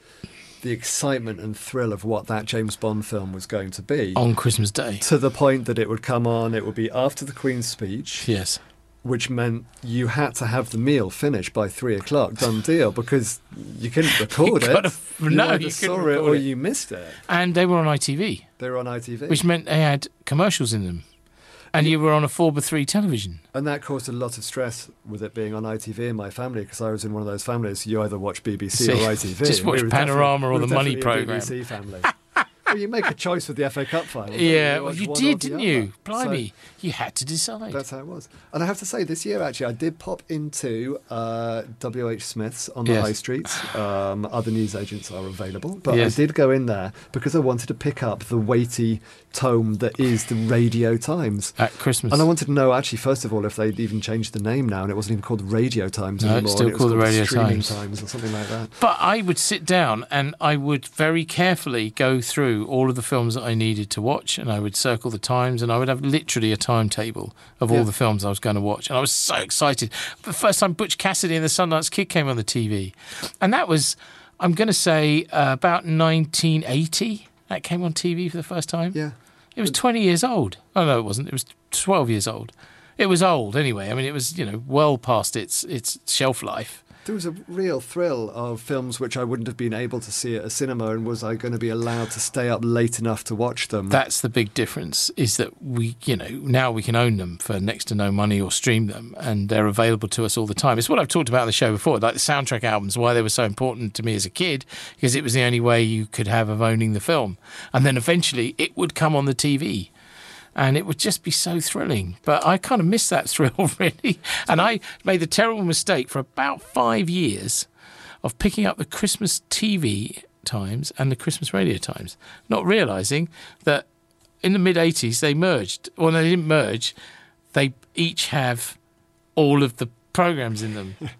the excitement and thrill of what that James Bond film was going to be. On Christmas Day. To the point that it would come on, it would be after the Queen's speech. Yes. Which meant you had to have the meal finished by three o'clock, done deal, because you couldn't (laughs) record gotta- it. no, you either you couldn't saw it or it. you missed it. And they were on ITV. They were on ITV. which meant they had commercials in them, and you were on a four by three television. And that caused a lot of stress with it being on ITV in my family because I was in one of those families. You either watch BBC See, or (laughs) ITV. just we watch Panorama or we the Money programme. BBC family. (laughs) well, you make a choice with the FA Cup final. Yeah, You well, you did, didn't you? So Blimey, you had to decide. that's how it was. And I have to say, this year actually, I did pop into uh, WH Smith's on the Yes. high street. Um, other newsagents are available, but Yes. I did go in there because I wanted to pick up the weighty tome that is the Radio Times at Christmas. And I wanted to know, actually, first of all, if they'd even changed the name now, and it wasn't even called Radio Times No, it's anymore. still and it was called the Radio Streaming Times. or something like that. But I would sit down and I would very carefully go through all of the films that I needed to watch, and I would circle the times, and I would have literally a timetable of all Yeah. the films I was going to watch, and I was so excited. The first time Butch Cassidy and the Sundance Kid came on the TV, and that was, I'm going to say, uh, about 1980. That came on TV for the first time. Yeah. It was 20 years old. Oh no, it wasn't. It was 12 years old. It was old anyway. I mean, it was you know well past its its shelf life. There was a real thrill of films which I wouldn't have been able to see at a cinema, and was I going to be allowed to stay up late enough to watch them? That's the big difference. Is that we you know now we can own them for next to no money or stream them, and they're available to us all the time. It's what I've talked about on the show before, like the soundtrack albums, why they were so important to me as a kid, because it was the only way you could have of owning the film, and then eventually it would come on the TV. And it would just be so thrilling. But I kind of missed that (laughs) thrill, really. And I made the terrible mistake for about five years of picking up the Christmas TV times and the Christmas radio times, not realizing that in the mid 80s they merged. Well, they didn't merge, they each have all of the programs in them. (laughs)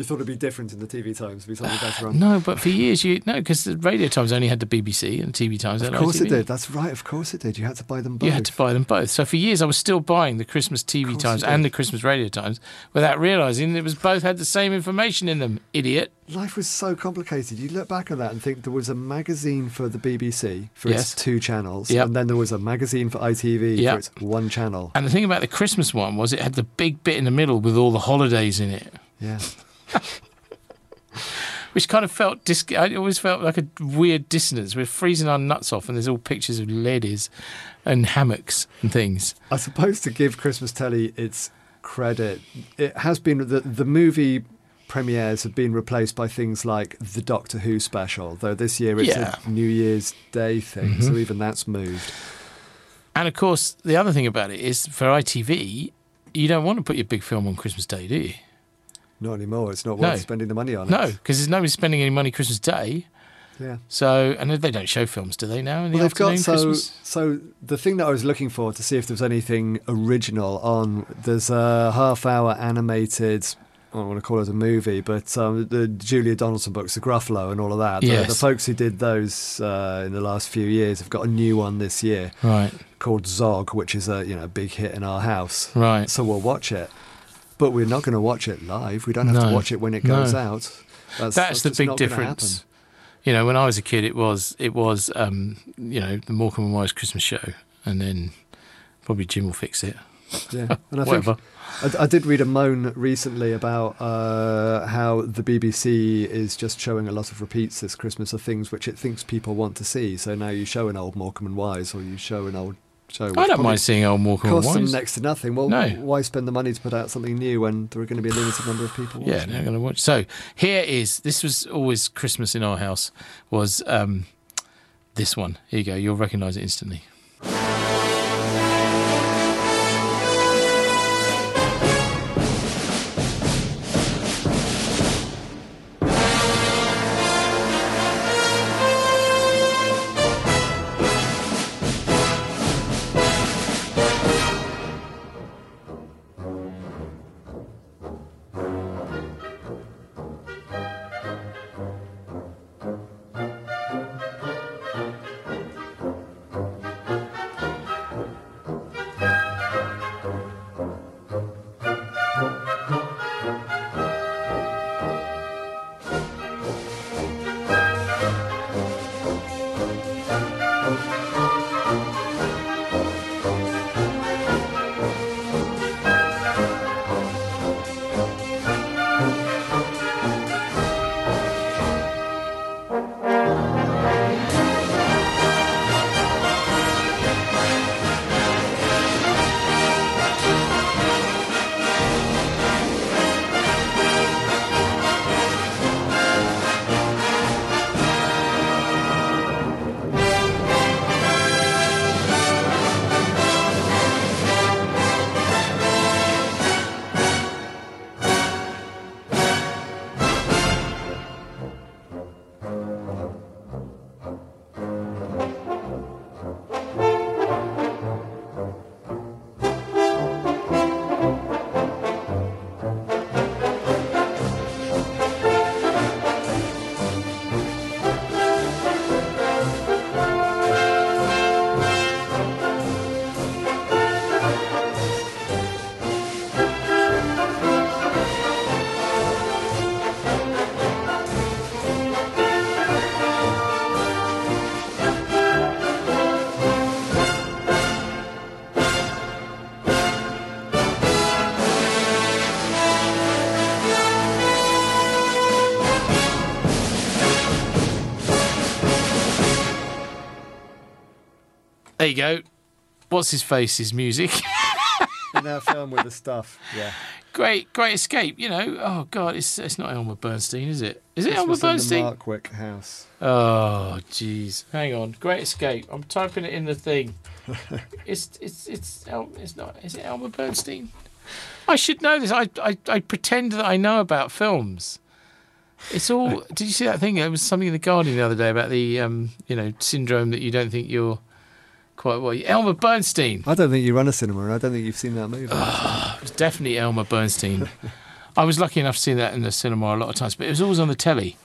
You thought it'd be different in the TV times, be something better on. (sighs) No, but for years you no, because the Radio Times only had the BBC and TV Times. Of course it did. That's right. Of course it did. You had to buy them both. You had to buy them both. So for years, I was still buying the Christmas TV Times and the Christmas Radio Times without realising it was both had the same information in them. Idiot. Life was so complicated. You look back on that and think there was a magazine for the BBC for Yes. its two channels, Yep. and then there was a magazine for ITV Yep. for its one channel. And the thing about the Christmas one was it had the big bit in the middle with all the holidays in it, Yeah. (laughs) which kind of felt dis- I always felt like a weird dissonance. We're freezing our nuts off, and there's all pictures of ladies and hammocks and things. I suppose to give Christmas telly its credit, it has been the the movie premieres have been replaced by things like the Doctor Who special. Though this year it's Yeah. a New Year's Day thing, so Mhm. even that's moved. And of course, the other thing about it is for ITV, you don't want to put your big film on Christmas Day, do you? Not anymore. It's not No. worth spending the money on. No, because there's nobody spending any money Christmas Day. Yeah. So, and they don't show films, do they now in the Well, they've got so Christmas? so the thing that I was looking for to see if there was anything original on. There's a half-hour animated. I don't want to call it a movie, but um, the Julia Donaldson books, the Gruffalo, and all of that. The- The, folks who did those uh, in the last few years have got a new one this year, Right. Called Zog, which is a you know big hit in our house. Right. So we'll watch it, but we're not going to watch it live. We don't have No. to watch it when it goes No. out. That's, That's, the big difference. You know, when I was a kid, it was it was um, you know the Morecambe and Wise Christmas show, and then probably Jim'll Fix It. Yeah, and I (laughs) Whatever. think I, I did read a moan recently about uh, how the BBC is just showing a lot of repeats this Christmas of things which it thinks people want to see. So now you show an old Morecambe and Wise, or you show an old show. I don't mind seeing old and Costs them next to nothing. Well, No. why spend the money to put out something new when there are going to be a limited number of people? Yeah, watching they're going to watch. So here is this was always Christmas in our house was um, this one. Here you go. You'll recognise it instantly. You go. What's his face's music? (laughs) In our film with the stuff, yeah. great, great escape. You know. Oh God, it's it's not Elmer Bernstein, is it? Is it This Elmer was in Bernstein? the Markwick house. Oh, jeez. Hang on. Great Escape. I'm typing it in the thing. (laughs) it's it's it's El- it's not. Is it Elmer Bernstein? I should know this. I I, I pretend that I know about films. It's all. Did you see that thing? It was something in the Guardian the other day about the um you know syndrome that you don't think you're quite well. Elmer Bernstein. I don't think you run a cinema, and I don't think you've seen that movie. It's definitely Elmer Bernstein. I was lucky enough to see that in the cinema a lot of times, but it was always on the telly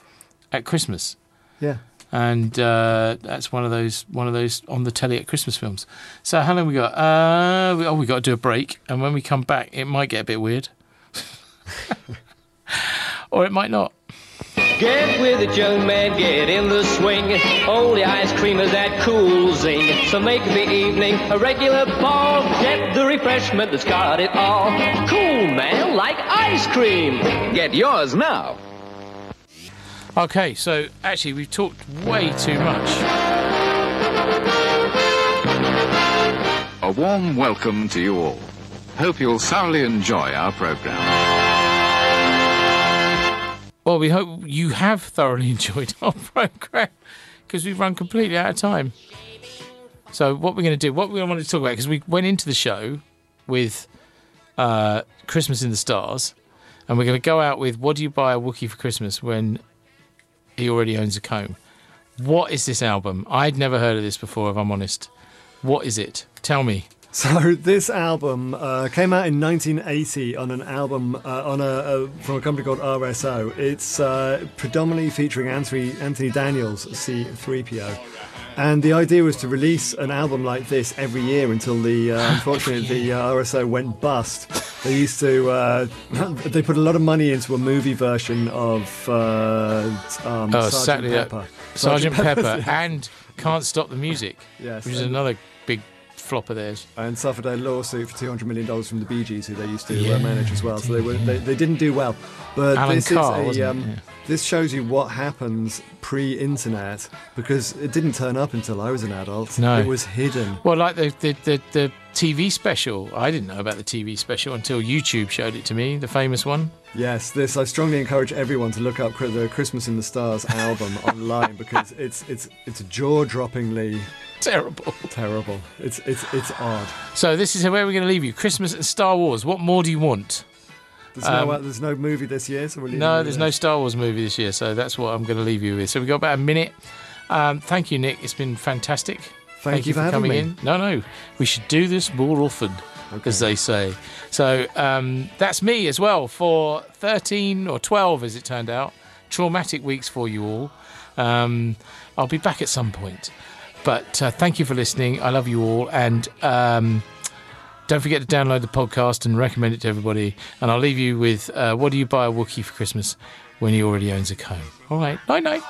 at Christmas. Yeah. and uh, that's one of those one of those on the telly at Christmas films. So how long we got? Uh, we, oh, we got to do a break, and when we come back, it might get a bit weird, (laughs) or it might not. Get with it, young man, get in the swing. Only ice cream is that cool zing. So make the evening a regular ball. Get the refreshment that's got it all. Cool, man, like ice cream. Get yours now. Okay, so actually we've talked way too much. A warm welcome to you all. Hope you'll thoroughly enjoy our programme. Well, we hope you have thoroughly (laughs) enjoyed our program because we've run completely out of time. So, what we're going to do, what we want to talk about, because we went into the show with uh, Christmas in the Stars, and we're going to go out with What Do You Buy a Wookiee for Christmas when he already owns a comb? What is this album? I'd never heard of this before, if I'm honest. What is it? Tell me. So this album uh, came out in 1980 on an album uh, on a, a from a company called RSO. It's uh, predominantly featuring Anthony Anthony Daniels, C3PO. And the idea was to release an album like this every year until the uh, (laughs) unfortunately the uh, RSO went bust. They used to uh, (laughs) they put a lot of money into a movie version of uh, um, Oh, Sergeant Saturday- Pepper. Sergeant Pepper, Pepper's- and Can't Stop the Music, (laughs) Yes, which is another flop of theirs. and suffered a lawsuit for two hundred million dollars from the Bee Gees, who they used to Yeah, manage as well. So they were they, they didn't do well. But Alan this Carr, is a um, Yeah. this shows you what happens pre-internet because it didn't turn up until I was an adult. No. it was hidden. Well, like the, the, the, the TV special, I didn't know about the TV special until YouTube showed it to me, the famous one. Yes, this I strongly encourage everyone to look up the Christmas in the Stars album (laughs) online because it's it's it's jaw-droppingly (laughs) terrible. Terrible. It's it's it's odd. So this is where we're going to leave you. Christmas and Star Wars. What more do you want? There's no Um, there's no movie this year, so we're No, there's there. no Star Wars movie this year, so that's what I'm going to leave you with. So we've got about a minute. Um, thank you, Nick. It's been fantastic. Thank you for having coming me. in. No, no, we should do this more often, as they say. So um, that's me as well for 13 or 12, as it turned out. Traumatic weeks for you all. Um, I'll be back at some point. But uh, thank you for listening. I love you all. And um, don't forget to download the podcast and recommend it to everybody. And I'll leave you with uh, what do you buy a Wookiee for Christmas when he already owns a comb? All right. Night night.